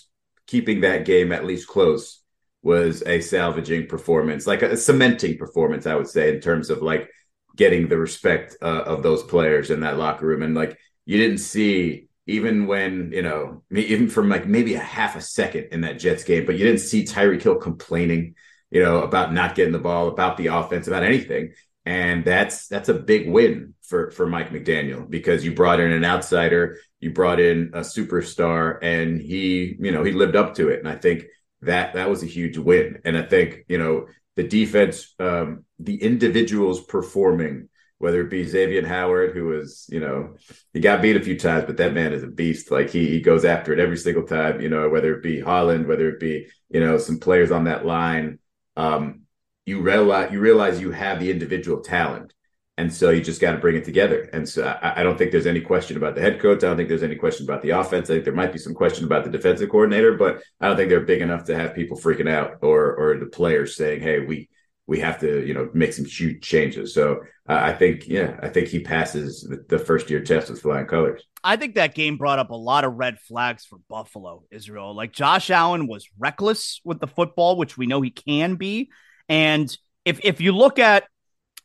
keeping that game at least close was a salvaging performance, like a, cementing performance, I would say, in terms of like getting the respect uh, of those players in that locker room. And like you didn't see even when you know even from like maybe a half a second in that Jets game, but you didn't see Tyreek Hill complaining, you know, about not getting the ball, about the offense, about anything. And that's that's a big win for for Mike McDaniel because you brought in an outsider, you brought in a superstar, and he you know he lived up to it. And I think that that was a huge win. And I think you know the defense, um, the individuals performing whether it be Xavier Howard, who was, you know, he got beat a few times, but that man is a beast. Like he he goes after it every single time, you know, whether it be Holland, whether it be, you know, some players on that line. Um, you realize you realize you have the individual talent. And so you just got to bring it together. And so I, I, don't think there's any question about the head coach. I don't think there's any question about the offense. I think there might be some question about the defensive coordinator, but I don't think they're big enough to have people freaking out or or the players saying, "Hey, we we have to you know make some huge changes." So uh, I think yeah, I think he passes the, the first year test with flying colors. I think that game brought up a lot of red flags for Buffalo, Israel. Like Josh Allen was reckless with the football, which we know he can be. And if if you look at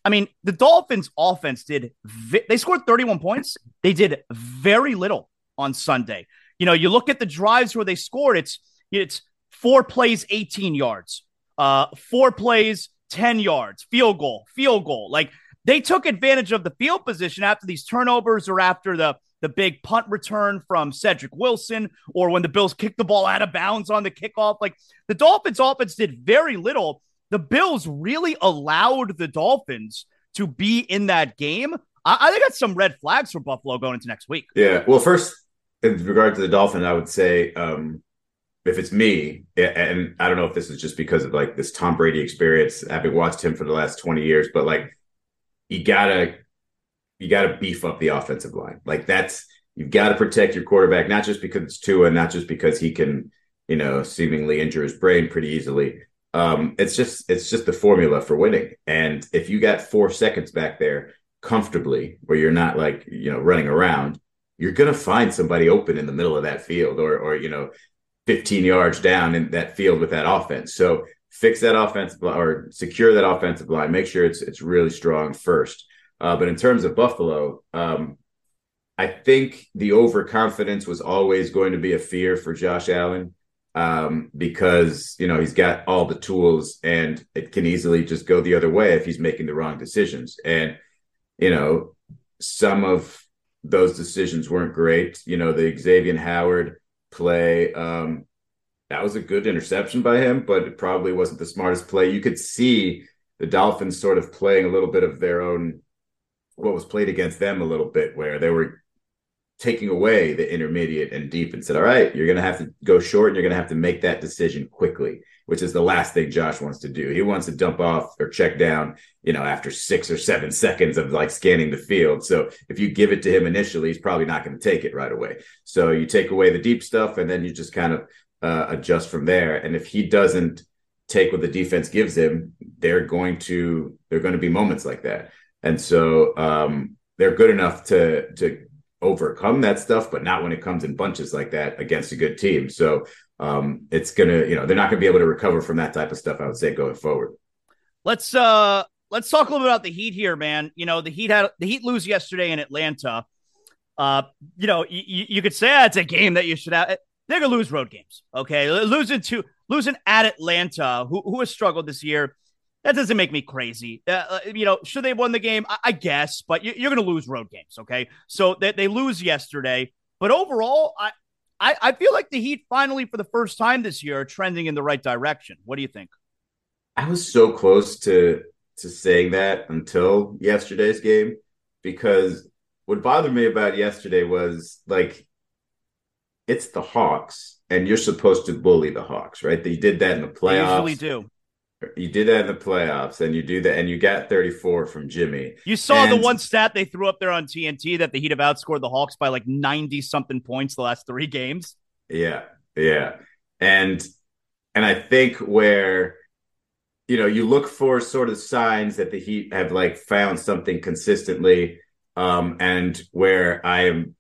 I mean, the Dolphins offense did, vi- they scored 31 points. They did very little on Sunday. You know, you look at the drives where they scored, it's, it's four plays, 18 yards, uh, four plays, 10 yards, field goal, field goal. Like they took advantage of the field position after these turnovers or after the, the big punt return from Cedric Wilson or when the Bills kicked the ball out of bounds on the kickoff. Like the Dolphins offense did very little the Bills really allowed the Dolphins to be in that game. I, I think that's some red flags for Buffalo going into next week. Yeah. Well, first, in regard to the Dolphins, I would say um, if it's me, and I don't know if this is just because of like this Tom Brady experience, having watched him for the last 20 years, but like you gotta you gotta beef up the offensive line. Like that's you've got to protect your quarterback, not just because it's Tua, not just because he can, you know, seemingly injure his brain pretty easily, um, it's just it's just the formula for winning. And if you got four seconds back there comfortably, where you're not like you know running around, you're gonna find somebody open in the middle of that field, or or you know, 15 yards down in that field with that offense. So fix that offensive line or secure that offensive line. Make sure it's it's really strong first. Uh, but in terms of Buffalo, um, I think the overconfidence was always going to be a fear for Josh Allen um, because you know he's got all the tools and it can easily just go the other way if he's making the wrong decisions. And you know, some of those decisions weren't great. You know, the Xavier Howard play um, that was a good interception by him, but it probably wasn't the smartest play. You could see the Dolphins sort of playing a little bit of their own what was played against them a little bit, where they were taking away the intermediate and deep and said, all right, you're going to have to go short and you're going to have to make that decision quickly, which is the last thing Josh wants to do. He wants to dump off or check down, you know, after six or seven seconds of like scanning the field. So if you give it to him initially, he's probably not going to take it right away. So you take away the deep stuff and then you just kind of uh, adjust from there. And if he doesn't take what the defense gives him, they're going to, they're going to be moments like that. And so, um, they're good enough to to overcome that stuff, but not when it comes in bunches like that against a good team. So um, it's gonna, you know, they're not gonna be able to recover from that type of stuff. I would say going forward. Let's uh let's talk a little bit about the Heat here, man. You know, the Heat had the Heat lose yesterday in Atlanta. Uh, you know, you, you could say that's a game that you should have. They're gonna lose road games. Okay, losing to losing at Atlanta, who who has struggled this year that doesn't make me crazy. Uh, uh, you know, should they have won the game? I, I guess, but you, are going to lose road games. Okay, so they, they lose yesterday, but overall, I, I I feel like the Heat finally, for the first time this year, are trending in the right direction. What do you think? I was so close to to saying that until yesterday's game because what bothered me about yesterday was like it's the Hawks and you're supposed to bully the Hawks, right? They did that in the playoffs. They usually do. You did that in the playoffs, and you do that, and you got 34 from Jimmy. You saw and, the one stat they threw up there on TNT that the Heat have outscored the Hawks by like 90 something points the last three games. Yeah, yeah, and and I think where you know you look for sort of signs that the Heat have like found something consistently, um, and where I am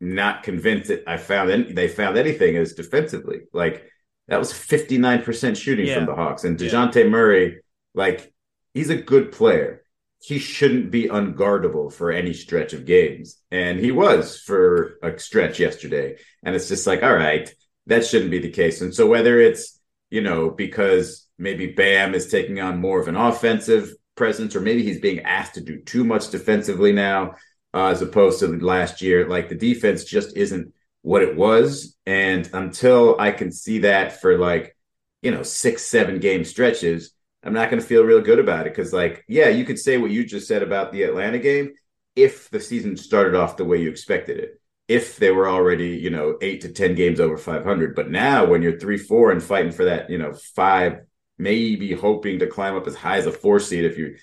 not convinced that I found any, they found anything is defensively, like that was 59% shooting yeah. from the Hawks. And DeJounte yeah. Murray, like, he's a good player. He shouldn't be unguardable for any stretch of games. And he was for a stretch yesterday. And it's just like, all right, that shouldn't be the case. And so whether it's, you know, because maybe Bam is taking on more of an offensive presence, or maybe he's being asked to do too much defensively now, uh, as opposed to last year, like the defense just isn't what it was. And until I can see that for like, you know, six, seven game stretches, I'm not going to feel real good about it because, like, yeah, you could say what you just said about the Atlanta game if the season started off the way you expected it. If they were already, you know, eight to 10 games over 500. But now when you're three, four and fighting for that, you know, five, maybe hoping to climb up as high as a four seed if you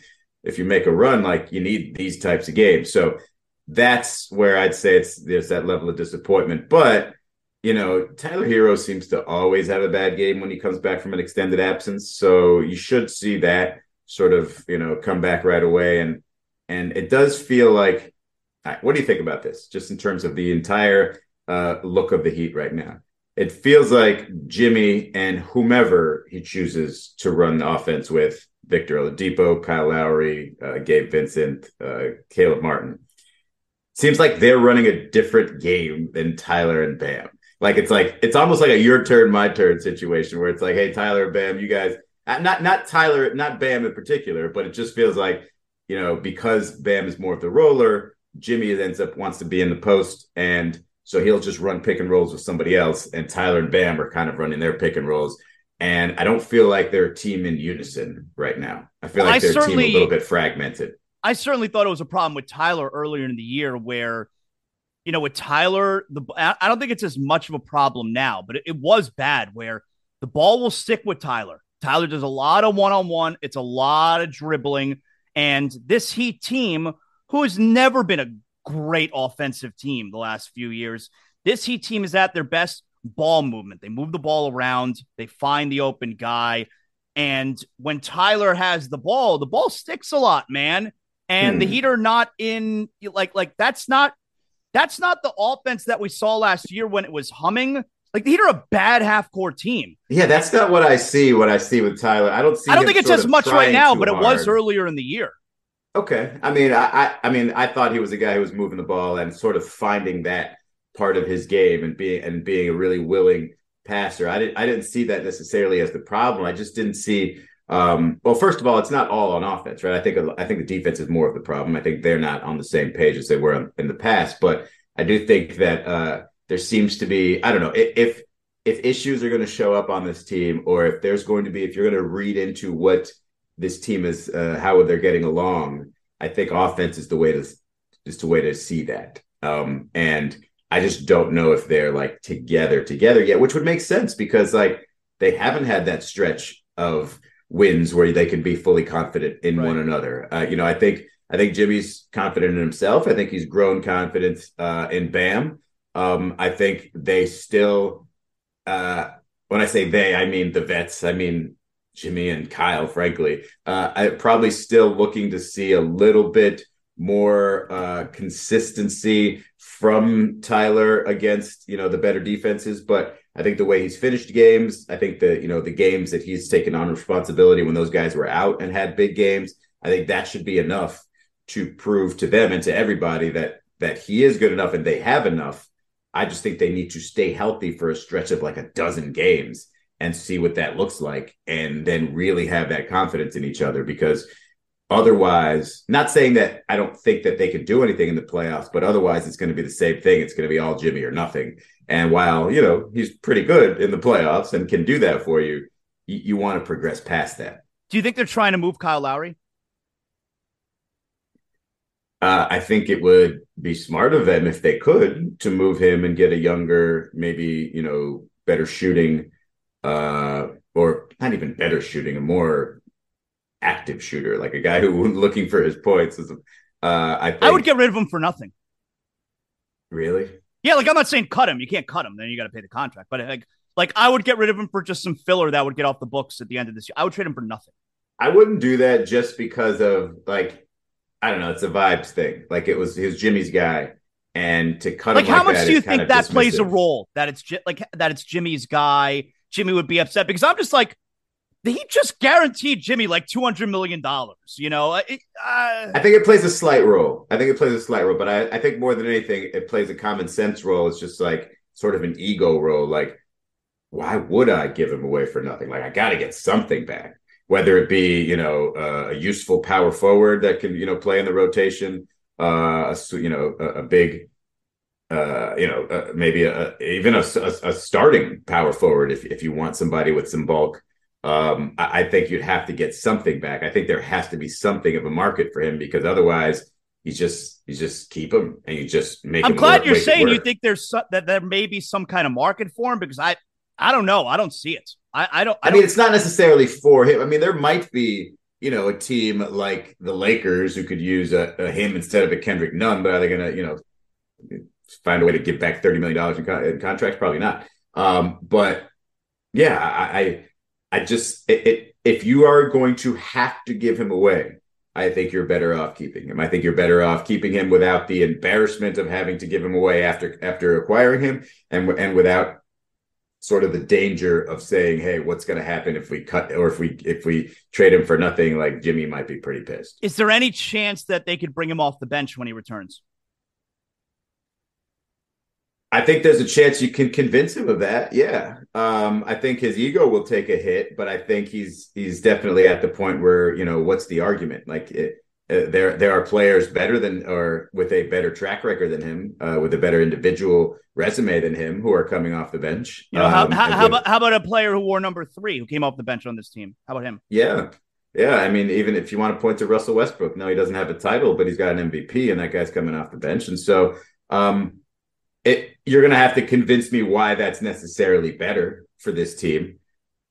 if you make a run, like you need these types of games. So that's where I'd say it's there's that level of disappointment. But you know, Tyler Herro seems to always have a bad game when he comes back from an extended absence. So you should see that sort of, you know, come back right away. And and it does feel like what do you think about this? Just in terms of the entire uh, look of the Heat right now. It feels like Jimmy and whomever he chooses to run the offense with, Victor Oladipo, Kyle Lowry, uh, Gabe Vincent, uh, Caleb Martin, seems like they're running a different game than Tyler and Bam. Like it's like it's almost like a your turn, my turn situation where it's like, hey, Tyler, Bam, you guys, uh, not not Tyler, not Bam in particular, but it just feels like you know because Bam is more of the roller, Jimmy ends up wants to be in the post, and so he'll just run pick and rolls with somebody else, and Tyler and Bam are kind of running their pick and rolls. And I don't feel like they're a team in unison right now. I feel well, like they're a team a little bit fragmented. I certainly thought it was a problem with Tyler earlier in the year where you know, with Tyler, the I don't think it's as much of a problem now, but it, it was bad where the ball will stick with Tyler. Tyler does a lot of one on one, it's a lot of dribbling. And this Heat team, who has never been a great offensive team the last few years, this Heat team is at their best ball movement. They move the ball around, they find the open guy. And when Tyler has the ball, the ball sticks a lot, man. And hmm. the Heat are not in like like that's not that's not the offense that we saw last year when it was humming. Like the Heat are a bad half court team. Yeah, that's not what I see. What I see with Tyler, I don't see. I don't think it's as much right now, but hard. it was earlier in the year. Okay, I mean, I, I, I mean, I thought he was a guy who was moving the ball and sort of finding that part of his game and being and being a really willing passer. I didn't, I didn't see that necessarily as the problem. I just didn't see um, well, first of all, it's not all on offense, right? I think I think the defense is more of the problem. I think they're not on the same page as they were in the past, but I do think that uh, there seems to be I don't know if if issues are going to show up on this team, or if there's going to be if you're going to read into what this team is uh, how they're getting along. I think offense is the way to is the way to see that. Um, and I just don't know if they're like together together yet, which would make sense because like they haven't had that stretch of wins where they can be fully confident in right. one another. Uh, you know, I think I think Jimmy's confident in himself. I think he's grown confidence uh, in Bam. Um, I think they still, uh, when I say they, I mean the vets. I mean Jimmy and Kyle. Frankly, uh, I probably still looking to see a little bit more uh, consistency from Tyler against you know the better defenses, but I think the way he's finished games, I think the you know the games that he's taken on responsibility when those guys were out and had big games, I think that should be enough to prove to them and to everybody that that he is good enough and they have enough. I just think they need to stay healthy for a stretch of like a dozen games and see what that looks like and then really have that confidence in each other because otherwise not saying that I don't think that they can do anything in the playoffs but otherwise it's going to be the same thing it's going to be all Jimmy or nothing and while, you know, he's pretty good in the playoffs and can do that for you, you, you want to progress past that. Do you think they're trying to move Kyle Lowry? Uh, I think it would be smart of them if they could to move him and get a younger, maybe, you know, better shooting, uh, or not even better shooting, a more active shooter, like a guy who looking for his points. Is, uh, I, think, I would get rid of him for nothing. Really? Yeah, like I'm not saying cut him. You can't cut him. Then you got to pay the contract. But like, like I would get rid of him for just some filler that would get off the books at the end of this year. I would trade him for nothing. I wouldn't do that just because of like I don't know. It's a vibes thing. Like it was his Jimmy's guy, and to cut like like how much do you think that dismissive. plays a role? That it's like that it's Jimmy's guy. Jimmy would be upset because I'm just like he just guaranteed Jimmy like two hundred million dollars. You know, it, uh... I think it plays a slight role. I think it plays a slight role, but I, I think more than anything, it plays a common sense role. It's just like sort of an ego role. Like, why would I give him away for nothing? Like, I got to get something back, whether it be you know uh, a useful power forward that can you know play in the rotation, uh, a, you know a, a big uh, you know, uh, maybe a, even a, a, a, starting power forward if, if you want somebody with some bulk um, I, I, think you'd have to get something back. I think there has to be something of a market for him because otherwise, he's just you just keep him and you just make. I'm glad work, you're saying you think there's so, that there may be some kind of market for him because I I don't know. I don't see it. I, I don't. I, I mean, it's not necessarily for him. I mean, there might be you know a team like the Lakers who could use a, a him instead of a Kendrick Nunn, but are they going to you know find a way to give back thirty million dollars in, in, contracts? Probably not. Um, but yeah, I, I I just it, it, if you are going to have to give him away, I think you're better off keeping him. I think you're better off keeping him without the embarrassment of having to give him away after after acquiring him, and and without sort of the danger of saying, "Hey, what's going to happen if we cut or if we if we trade him for nothing?" Like Jimmy might be pretty pissed. Is there any chance that they could bring him off the bench when he returns? I think there's a chance you can convince him of that. Yeah, um, I think his ego will take a hit, but I think he's he's definitely at the point where you know what's the argument? Like it, uh, there there are players better than or with a better track record than him, uh, with a better individual resume than him, who are coming off the bench. You know, how, um, how, how about how about a player who wore number three who came off the bench on this team? How about him? Yeah, yeah, I mean, even if you want to point to Russell Westbrook, no, he doesn't have a title, but he's got an MVP, and that guy's coming off the bench, and so um, it you're going to have to convince me why that's necessarily better for this team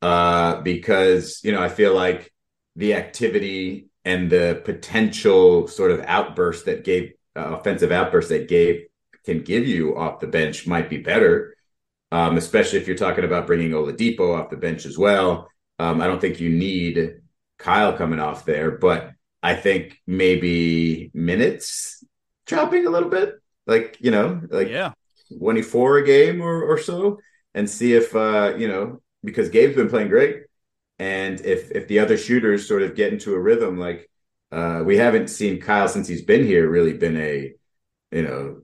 uh, because you know I feel like the activity and the potential sort of outburst that Gabe uh, offensive outburst that Gabe can give you off the bench might be better, um, especially if you're talking about bringing Oladipo off the bench as well. Um, I don't think you need Kyle coming off there, but I think maybe minutes dropping a little bit, like you know, like yeah, 24 a game or, or so and see if uh you know because Gabe's been playing great. And if if the other shooters sort of get into a rhythm like uh we haven't seen Kyle since he's been here really been a you know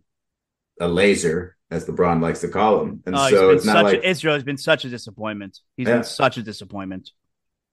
a laser as LeBron likes to call him. And oh, so it's not like a, Israel has been such a disappointment. He's yeah. been such a disappointment.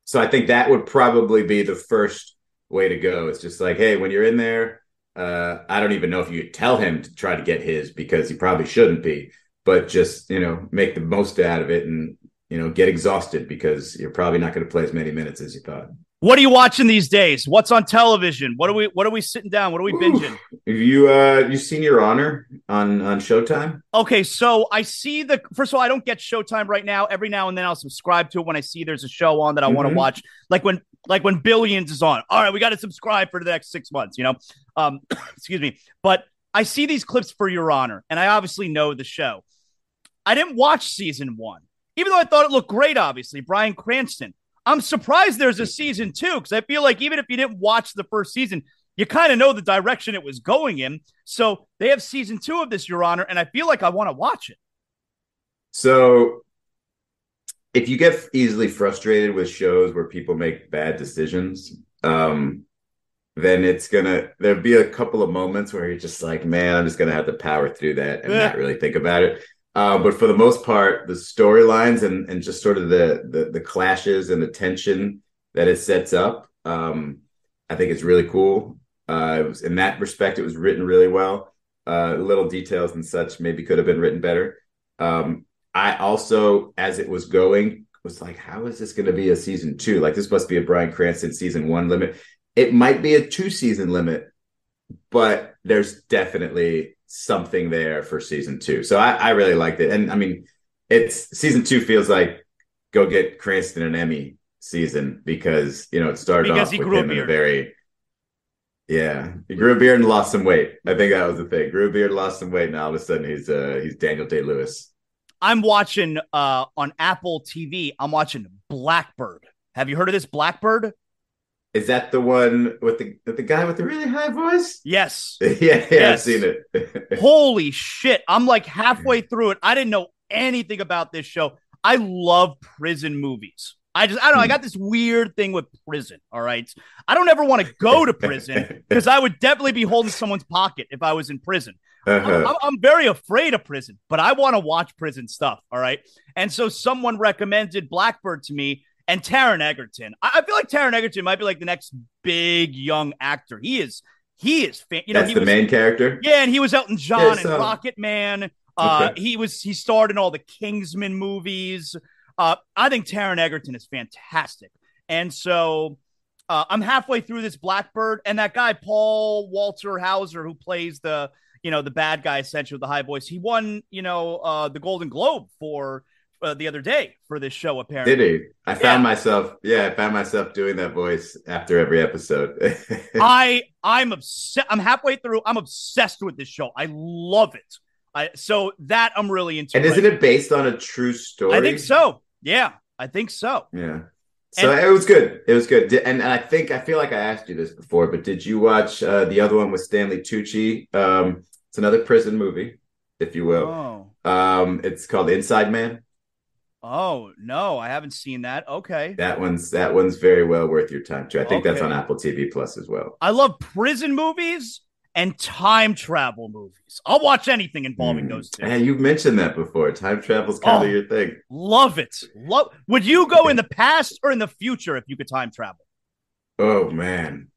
So I think that would probably be the first way to go. It's just like hey when you're in there uh, I don't even know if you tell him to try to get his because he probably shouldn't be, but just you know make the most out of it and you know get exhausted because you're probably not going to play as many minutes as you thought. What are you watching these days? What's on television? What are we What are we sitting down? What are we binging? Have you uh you seen Your Honor on on Showtime? Okay, so I see the first of all, I don't get Showtime right now. Every now and then I'll subscribe to it when I see there's a show on that I mm-hmm. want to watch. Like when like when Billions is on. All right, we got to subscribe for the next six months. You know, um, excuse me, but I see these clips for Your Honor, and I obviously know the show. I didn't watch season one, even though I thought it looked great. Obviously, Bryan Cranston. I'm surprised there's a season two because I feel like even if you didn't watch the first season, you kind of know the direction it was going in. So they have season two of this, Your Honor, and I feel like I want to watch it. So if you get easily frustrated with shows where people make bad decisions, um, then it's gonna there'll be a couple of moments where you're just like, man, I'm just gonna have to power through that and not really think about it. Uh, but for the most part, the storylines and and just sort of the, the, the clashes and the tension that it sets up, um, I think it's really cool. Uh, it was in that respect, it was written really well. Uh, little details and such maybe could have been written better. Um, I also, as it was going, was like, how is this going to be a season two? Like this must be a Bryan Cranston season one limit. It might be a two season limit, but there's definitely something there for season two. So I, I really liked it. And I mean, it's season two feels like go get Cranston an Emmy season because you know it started because off with him in a very yeah he grew a beard and lost some weight. I think that was the thing. Grew a beard, lost some weight, and all of a sudden he's uh he's Daniel Day Lewis. I'm watching uh on Apple TV. I'm watching Blackbird. Have you heard of this Blackbird? Is that the one with the with the guy with the really high voice? Yes. yeah, yeah, yes. I've seen it. Holy shit. I'm like halfway through it. I didn't know anything about this show. I love prison movies. I just I don't know, I got this weird thing with prison, all right? I don't ever want to go to prison because I would definitely be holding someone's pocket if I was in prison. Uh-huh. I'm, I'm, very afraid of prison, but I want to watch prison stuff. All right. And so someone recommended Blackbird to me, and Taron Egerton. I, I, feel like Taron Egerton might be like the next big young actor. He is, he is, fan- you know, that's the was, main character. Yeah, and he was Elton John yeah, and Rocket Man. Uh, okay. He was he starred in all the Kingsman movies. Uh, I think Taron Egerton is fantastic, and so uh, I'm halfway through this Blackbird, and that guy Paul Walter Hauser, who plays the you know the bad guy essentially with the high voice, he won you know uh, the Golden Globe for uh, the other day for this show. Apparently, did he? I found yeah. myself, yeah, I found myself doing that voice after every episode. I I'm obsessed. I'm halfway through. I'm obsessed with this show. I love it. I so that I'm really into. And isn't it based on a true story? I think so. Yeah, I think so. Yeah. So and, it was good. It was good. And, and I think I feel like I asked you this before, but did you watch uh, the other one with Stanley Tucci? Um, it's another prison movie, if you will. Oh. Um, it's called Inside Man. Oh no, I haven't seen that. Okay, that one's that one's very well worth your time too. I think okay. that's on Apple TV Plus as well. I love prison movies and time travel movies. I'll watch anything involving mm. those two. And you've mentioned that before. Time travel's kind oh, of your thing. Love it. Love. Would you go in the past or in the future if you could time travel? Oh man,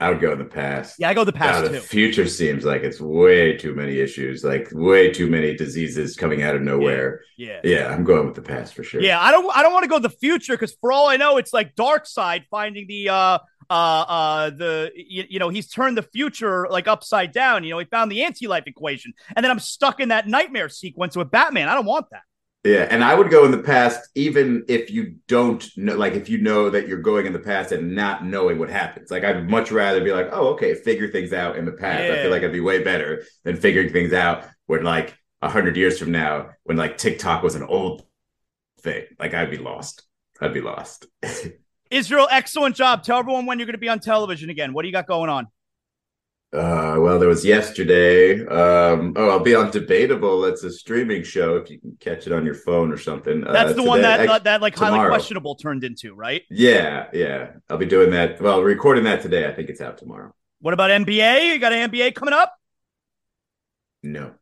I would go in the past. Yeah, I go the past now, too. The future seems like it's way too many issues, like way too many diseases coming out of nowhere. Yeah, yeah, yeah I'm going with the past for sure. Yeah, I don't, I don't want to go the future because for all I know, it's like Darkseid finding the, uh, uh, uh, the, you, you know, he's turned the future like upside down. You know, he found the anti-life equation, and then I'm stuck in that nightmare sequence with Batman. I don't want that. Yeah, and I would go in the past, even if you don't know, like if you know that you're going in the past and not knowing what happens. Like I'd much rather be like, oh, okay, figure things out in the past. Yeah. I feel like I'd be way better than figuring things out when like a hundred years from now, when like TikTok was an old thing. Like I'd be lost. I'd be lost. Israel, excellent job. Tell everyone when you're going to be on television again. What do you got going on? Uh, well, there was yesterday. Um, oh, I'll be on Debatable. It's a streaming show. If you can catch it on your phone or something. That's uh, the today, one that uh, that like tomorrow. highly questionable turned into, right? Yeah, yeah. I'll be doing that. Well, recording that today. I think it's out tomorrow. What about NBA? You got an NBA coming up? No.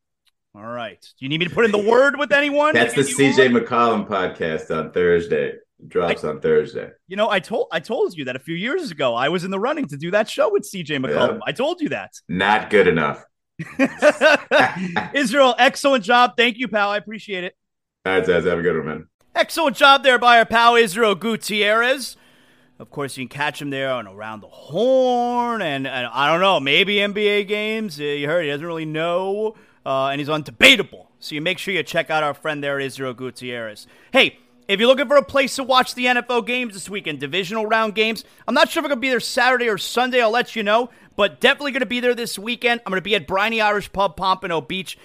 All right. Do you need me to put in the word with anyone? That's the CJ McCollum podcast on Thursday drops I, on Thursday. You know, I told I told you that a few years ago. I was in the running to do that show with CJ McCollum. Yeah. I told you that. Not good enough. Israel, excellent job. Thank you, pal. I appreciate it. All right, Zaz, have a good one, man. Excellent job there by our pal Israel Gutierrez. Of course, you can catch him there on Around the Horn, and, and I don't know, maybe NBA games. Uh, you heard he doesn't really know, uh, and he's undebatable. So you make sure you check out our friend there, Israel Gutierrez. Hey, if you're looking for a place to watch the NFL games this weekend, divisional round games, I'm not sure if I'm going to be there Saturday or Sunday. I'll let you know, but definitely going to be there this weekend. I'm going to be at Briny Irish Pub, Pompano Beach.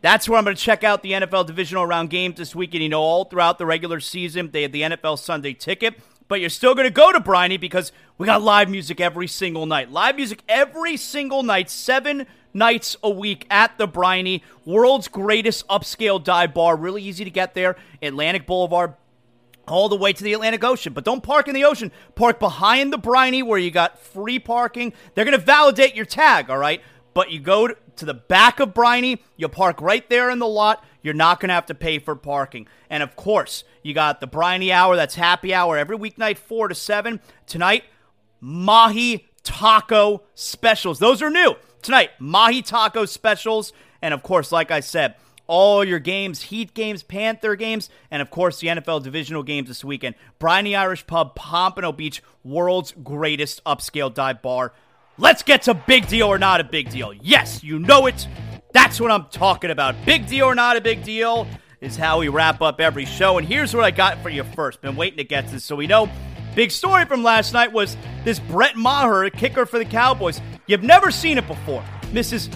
That's where I'm going to check out the NFL divisional round games this weekend. You know, all throughout the regular season, they have the NFL Sunday ticket, but you're still going to go to Briny because we got live music every single night. Live music every single night, seven nights a week at the Briny, world's greatest upscale dive bar. Really easy to get there. Atlantic Boulevard, all the way to the Atlantic Ocean. But don't park in the ocean. Park behind the briny where you got free parking. They're to validate your tag, all right? But you go to the back of briny, you park right there in the lot. You're not going to have to pay for parking. And of course, you got the briny hour, that's happy hour every weeknight, 4 to 7. Tonight, Mahi Taco specials. Those are new. Tonight, Mahi Taco specials. And of course, like I said, all your games, Heat games, Panther games, and of course the NFL divisional games this weekend. Briny Irish Pub, Pompano Beach, world's greatest upscale dive bar. Let's get to big deal or not a big deal. Yes, you know it. That's what I'm talking about. Big deal or not a big deal is how we wrap up every show. And here's what I got for you first. Been waiting to get this so we know. Big story from last night was this Brett Maher, kicker for the Cowboys. You've never seen it before. Misses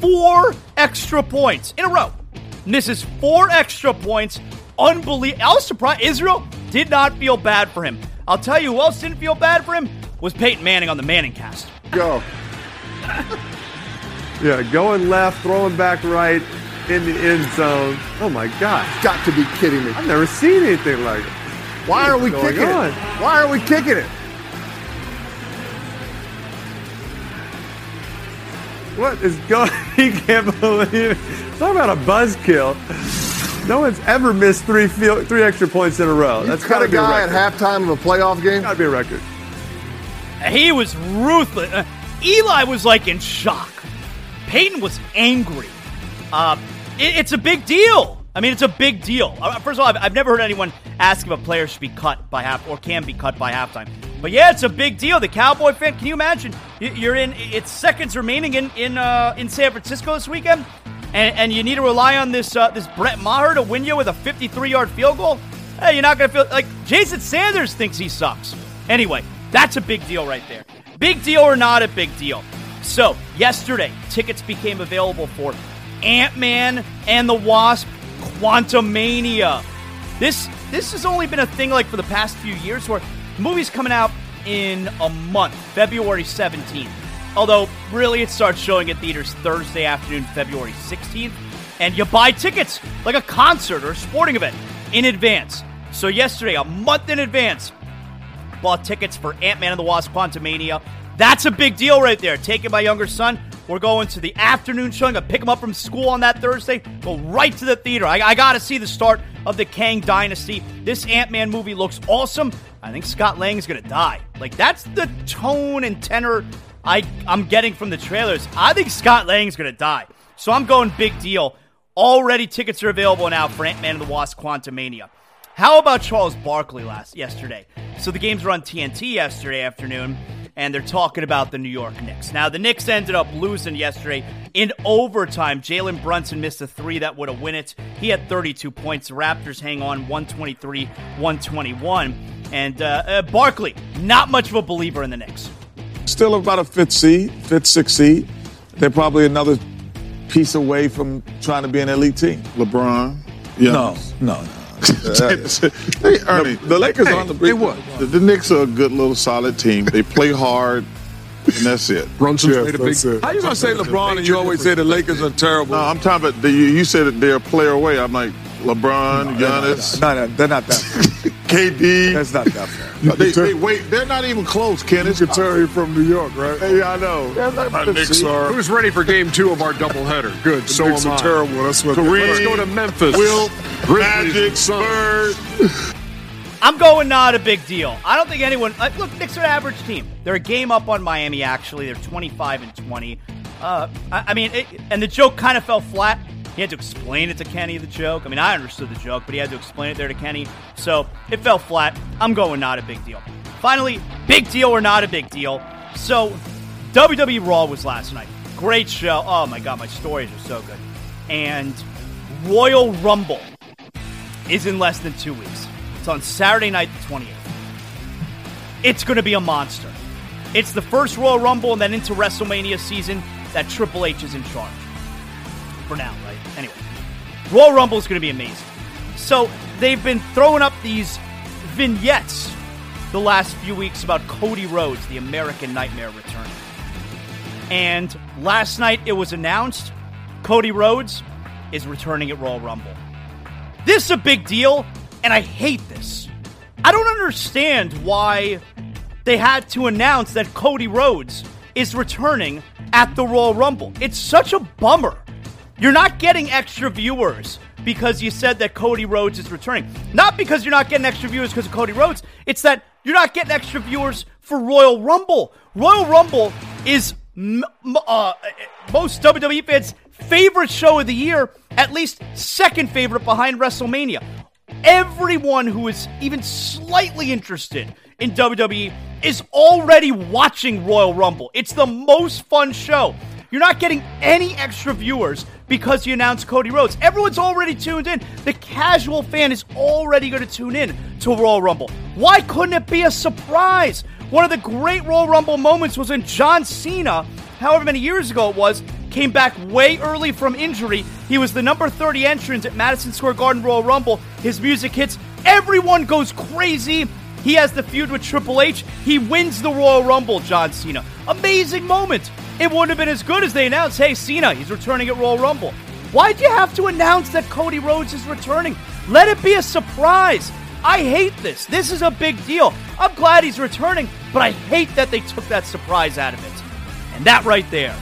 four extra points in a row misses four extra points. Unbelievable. I was surprised. Israel did not feel bad for him. I'll tell you who else didn't feel bad for him was Peyton Manning on the Manning cast. Go. yeah, going left, throwing back right in the end zone. Oh my God. Got to be kidding me. I've never seen anything like it. Why are we kicking on? it? Why are we kicking it? What is going? He can't believe it. Talk about a buzzkill. No one's ever missed three field, three extra points in a row. You That's got a guy at halftime of a playoff game. Got to be a record. He was ruthless. Uh, Eli was like in shock. Peyton was angry. Uh, it, it's a big deal. I mean, it's a big deal. Uh, First of all, I've, I've never heard anyone ask if a player should be cut by half or can be cut by halftime. But yeah, it's a big deal. The Cowboy fan, can you imagine? You're in. It's seconds remaining in in uh, in San Francisco this weekend, and, and you need to rely on this uh, this Brett Maher to win you with a 53 yard field goal. Hey, you're not gonna feel like Jason Sanders thinks he sucks. Anyway, that's a big deal right there. Big deal or not a big deal? So, yesterday, tickets became available for Ant Man and the Wasp Quantumania. This this has only been a thing like for the past few years where the movie's coming out in a month, February 17th. Although, really, it starts showing at theaters Thursday afternoon, February 16th. And you buy tickets like a concert or a sporting event in advance. So, yesterday, a month in advance, bought tickets for Ant Man and the Wasp Quantumania. That's a big deal right there. Taking my younger son. We're going to the afternoon showing. I pick him up from school on that Thursday. Go right to the theater. I, I got to see the start of the Kang Dynasty. This Ant Man movie looks awesome. I think Scott Lang is to die. Like, that's the tone and tenor I, I'm getting from the trailers. I think Scott Lang is to die. So I'm going big deal. Already tickets are available now for Ant Man and the Wasp Quantumania. How about Charles Barkley last yesterday? So the games were on TNT yesterday afternoon, and they're talking about the New York Knicks. Now the Knicks ended up losing yesterday in overtime. Jalen Brunson missed a three that would have win it. He had 32 points. The Raptors hang on 123-121. And uh, uh, Barkley, not much of a believer in the Knicks. Still about a fifth seed, fifth, sixth seed. They're probably another piece away from trying to be an elite team. LeBron. No, no, no. hey, Ernie, The- the Lakers hey, are on the They brink. what? The, the Knicks are a good little solid team. They play hard, and that's it. Brunson's Yes, made a big. it. How you gonna say LeBron and you always say the Lakers are terrible? No, I'm talking about the, you, you said that they're a player away. I'm like LeBron, Giannis, no, no, they're not that. KD. That's not that fair. they, they, wait, they're not even close, Kenneth. Terry from New York, right? Yeah, I know. My Knicks are. Who's ready for Game Two of our doubleheader? Good. so Knicks am are I. terrible. That's what. Kareem, Let's go to Memphis. Will, Grizzlies Magic, and Spurs. I'm going not a big deal. I don't think anyone. Look, Knicks are an average team. They're a game up on Miami. Actually, they're 25 and 20. Uh, I, I mean, it, and the joke kind of fell flat. He had to explain it to Kenny. The joke. I mean, I understood the joke, but he had to explain it there to Kenny. So it fell flat. I'm going not a big deal. Finally, big deal or not a big deal. So WWE Raw was last night. Great show. Oh my god, my stories are so good. And Royal Rumble is in less than two weeks. It's on Saturday night, the 28th. It's going to be a monster. It's the first Royal Rumble and then into WrestleMania season that Triple H is in charge. For now, right? Anyway, Royal Rumble is going to be amazing. So they've been throwing up these vignettes the last few weeks about Cody Rhodes, the American Nightmare, returning. And last night it was announced Cody Rhodes is returning at Royal Rumble. This is a big deal, and I hate this. I don't understand why they had to announce that Cody Rhodes is returning at the Royal Rumble. It's such a bummer. You're not getting extra viewers because you said that Cody Rhodes is returning. Not because you're not getting extra viewers because of Cody Rhodes. It's that you're not getting extra viewers for Royal Rumble. Royal Rumble is m- uh, most WWE fans' favorite show of the year, at least second favorite behind WrestleMania. Everyone who is even slightly interested in WWE is already watching Royal Rumble. It's the most fun show. You're not getting any extra viewers because he announced Cody Rhodes. Everyone's already tuned in. The casual fan is already going to tune in to Royal Rumble. Why couldn't it be a surprise? One of the great Royal Rumble moments was when John Cena, however many years ago it was, came back way early from injury. He was the number 30 entrant at Madison Square Garden Royal Rumble. His music hits. Everyone goes crazy. He has the feud with Triple H. He wins the Royal Rumble, John Cena. Amazing moment. It wouldn't have been as good as they announced, hey, Cena, he's returning at Royal Rumble. Why'd you have to announce that Cody Rhodes is returning? Let it be a surprise. I hate this. This is a big deal. I'm glad he's returning, but I hate that they took that surprise out of it. And that right there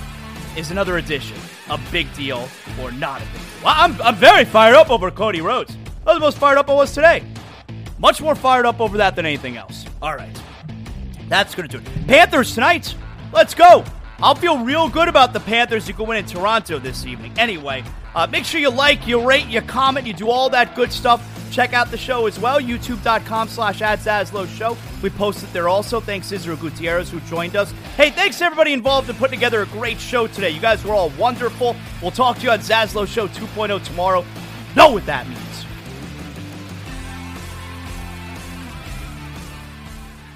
is another edition a Big Deal or Not a Big Deal. I'm, I'm very fired up over Cody Rhodes. I was the most fired up I was today. Much more fired up over that than anything else. All right. That's going to do it. Panthers tonight. Let's go. I'll feel real good about the Panthers who go win in Toronto this evening. Anyway, uh, make sure you like, you rate, you comment, you do all that good stuff. Check out the show as well, youtube.com slash at Zaslow Show. We posted there also. Thanks Israel Gutierrez who joined us. Hey, thanks everybody involved in putting together a great show today. You guys were all wonderful. We'll talk to you on Zaslow Show 2.0 tomorrow. Know what that means.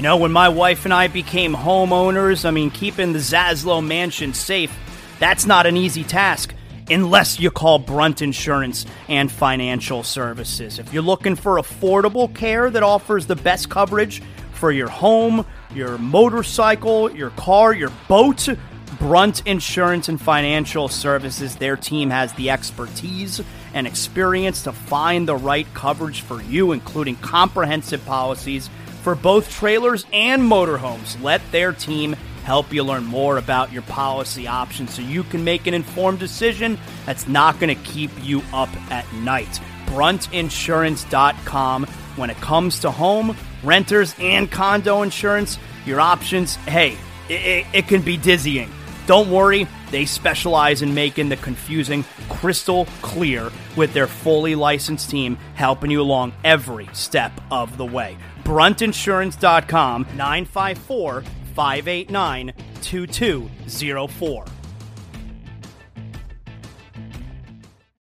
You know, when my wife and I became homeowners, I mean, keeping the Zaslow mansion safe, that's not an easy task unless you call Brunt Insurance and Financial Services. If you're looking for affordable care that offers the best coverage for your home, your motorcycle, your car, your boat, Brunt Insurance and Financial Services, their team has the expertise and experience to find the right coverage for you, including comprehensive policies for both trailers and motorhomes. Let their team help you learn more about your policy options so you can make an informed decision that's not going to keep you up at night. Bruntinsurance.com. When it comes to home, renters, and condo insurance, your options, hey, it, it, it can be dizzying. Don't worry, they specialize in making the confusing crystal clear with their fully licensed team helping you along every step of the way. Bruntinsurance.com 954 589 2204.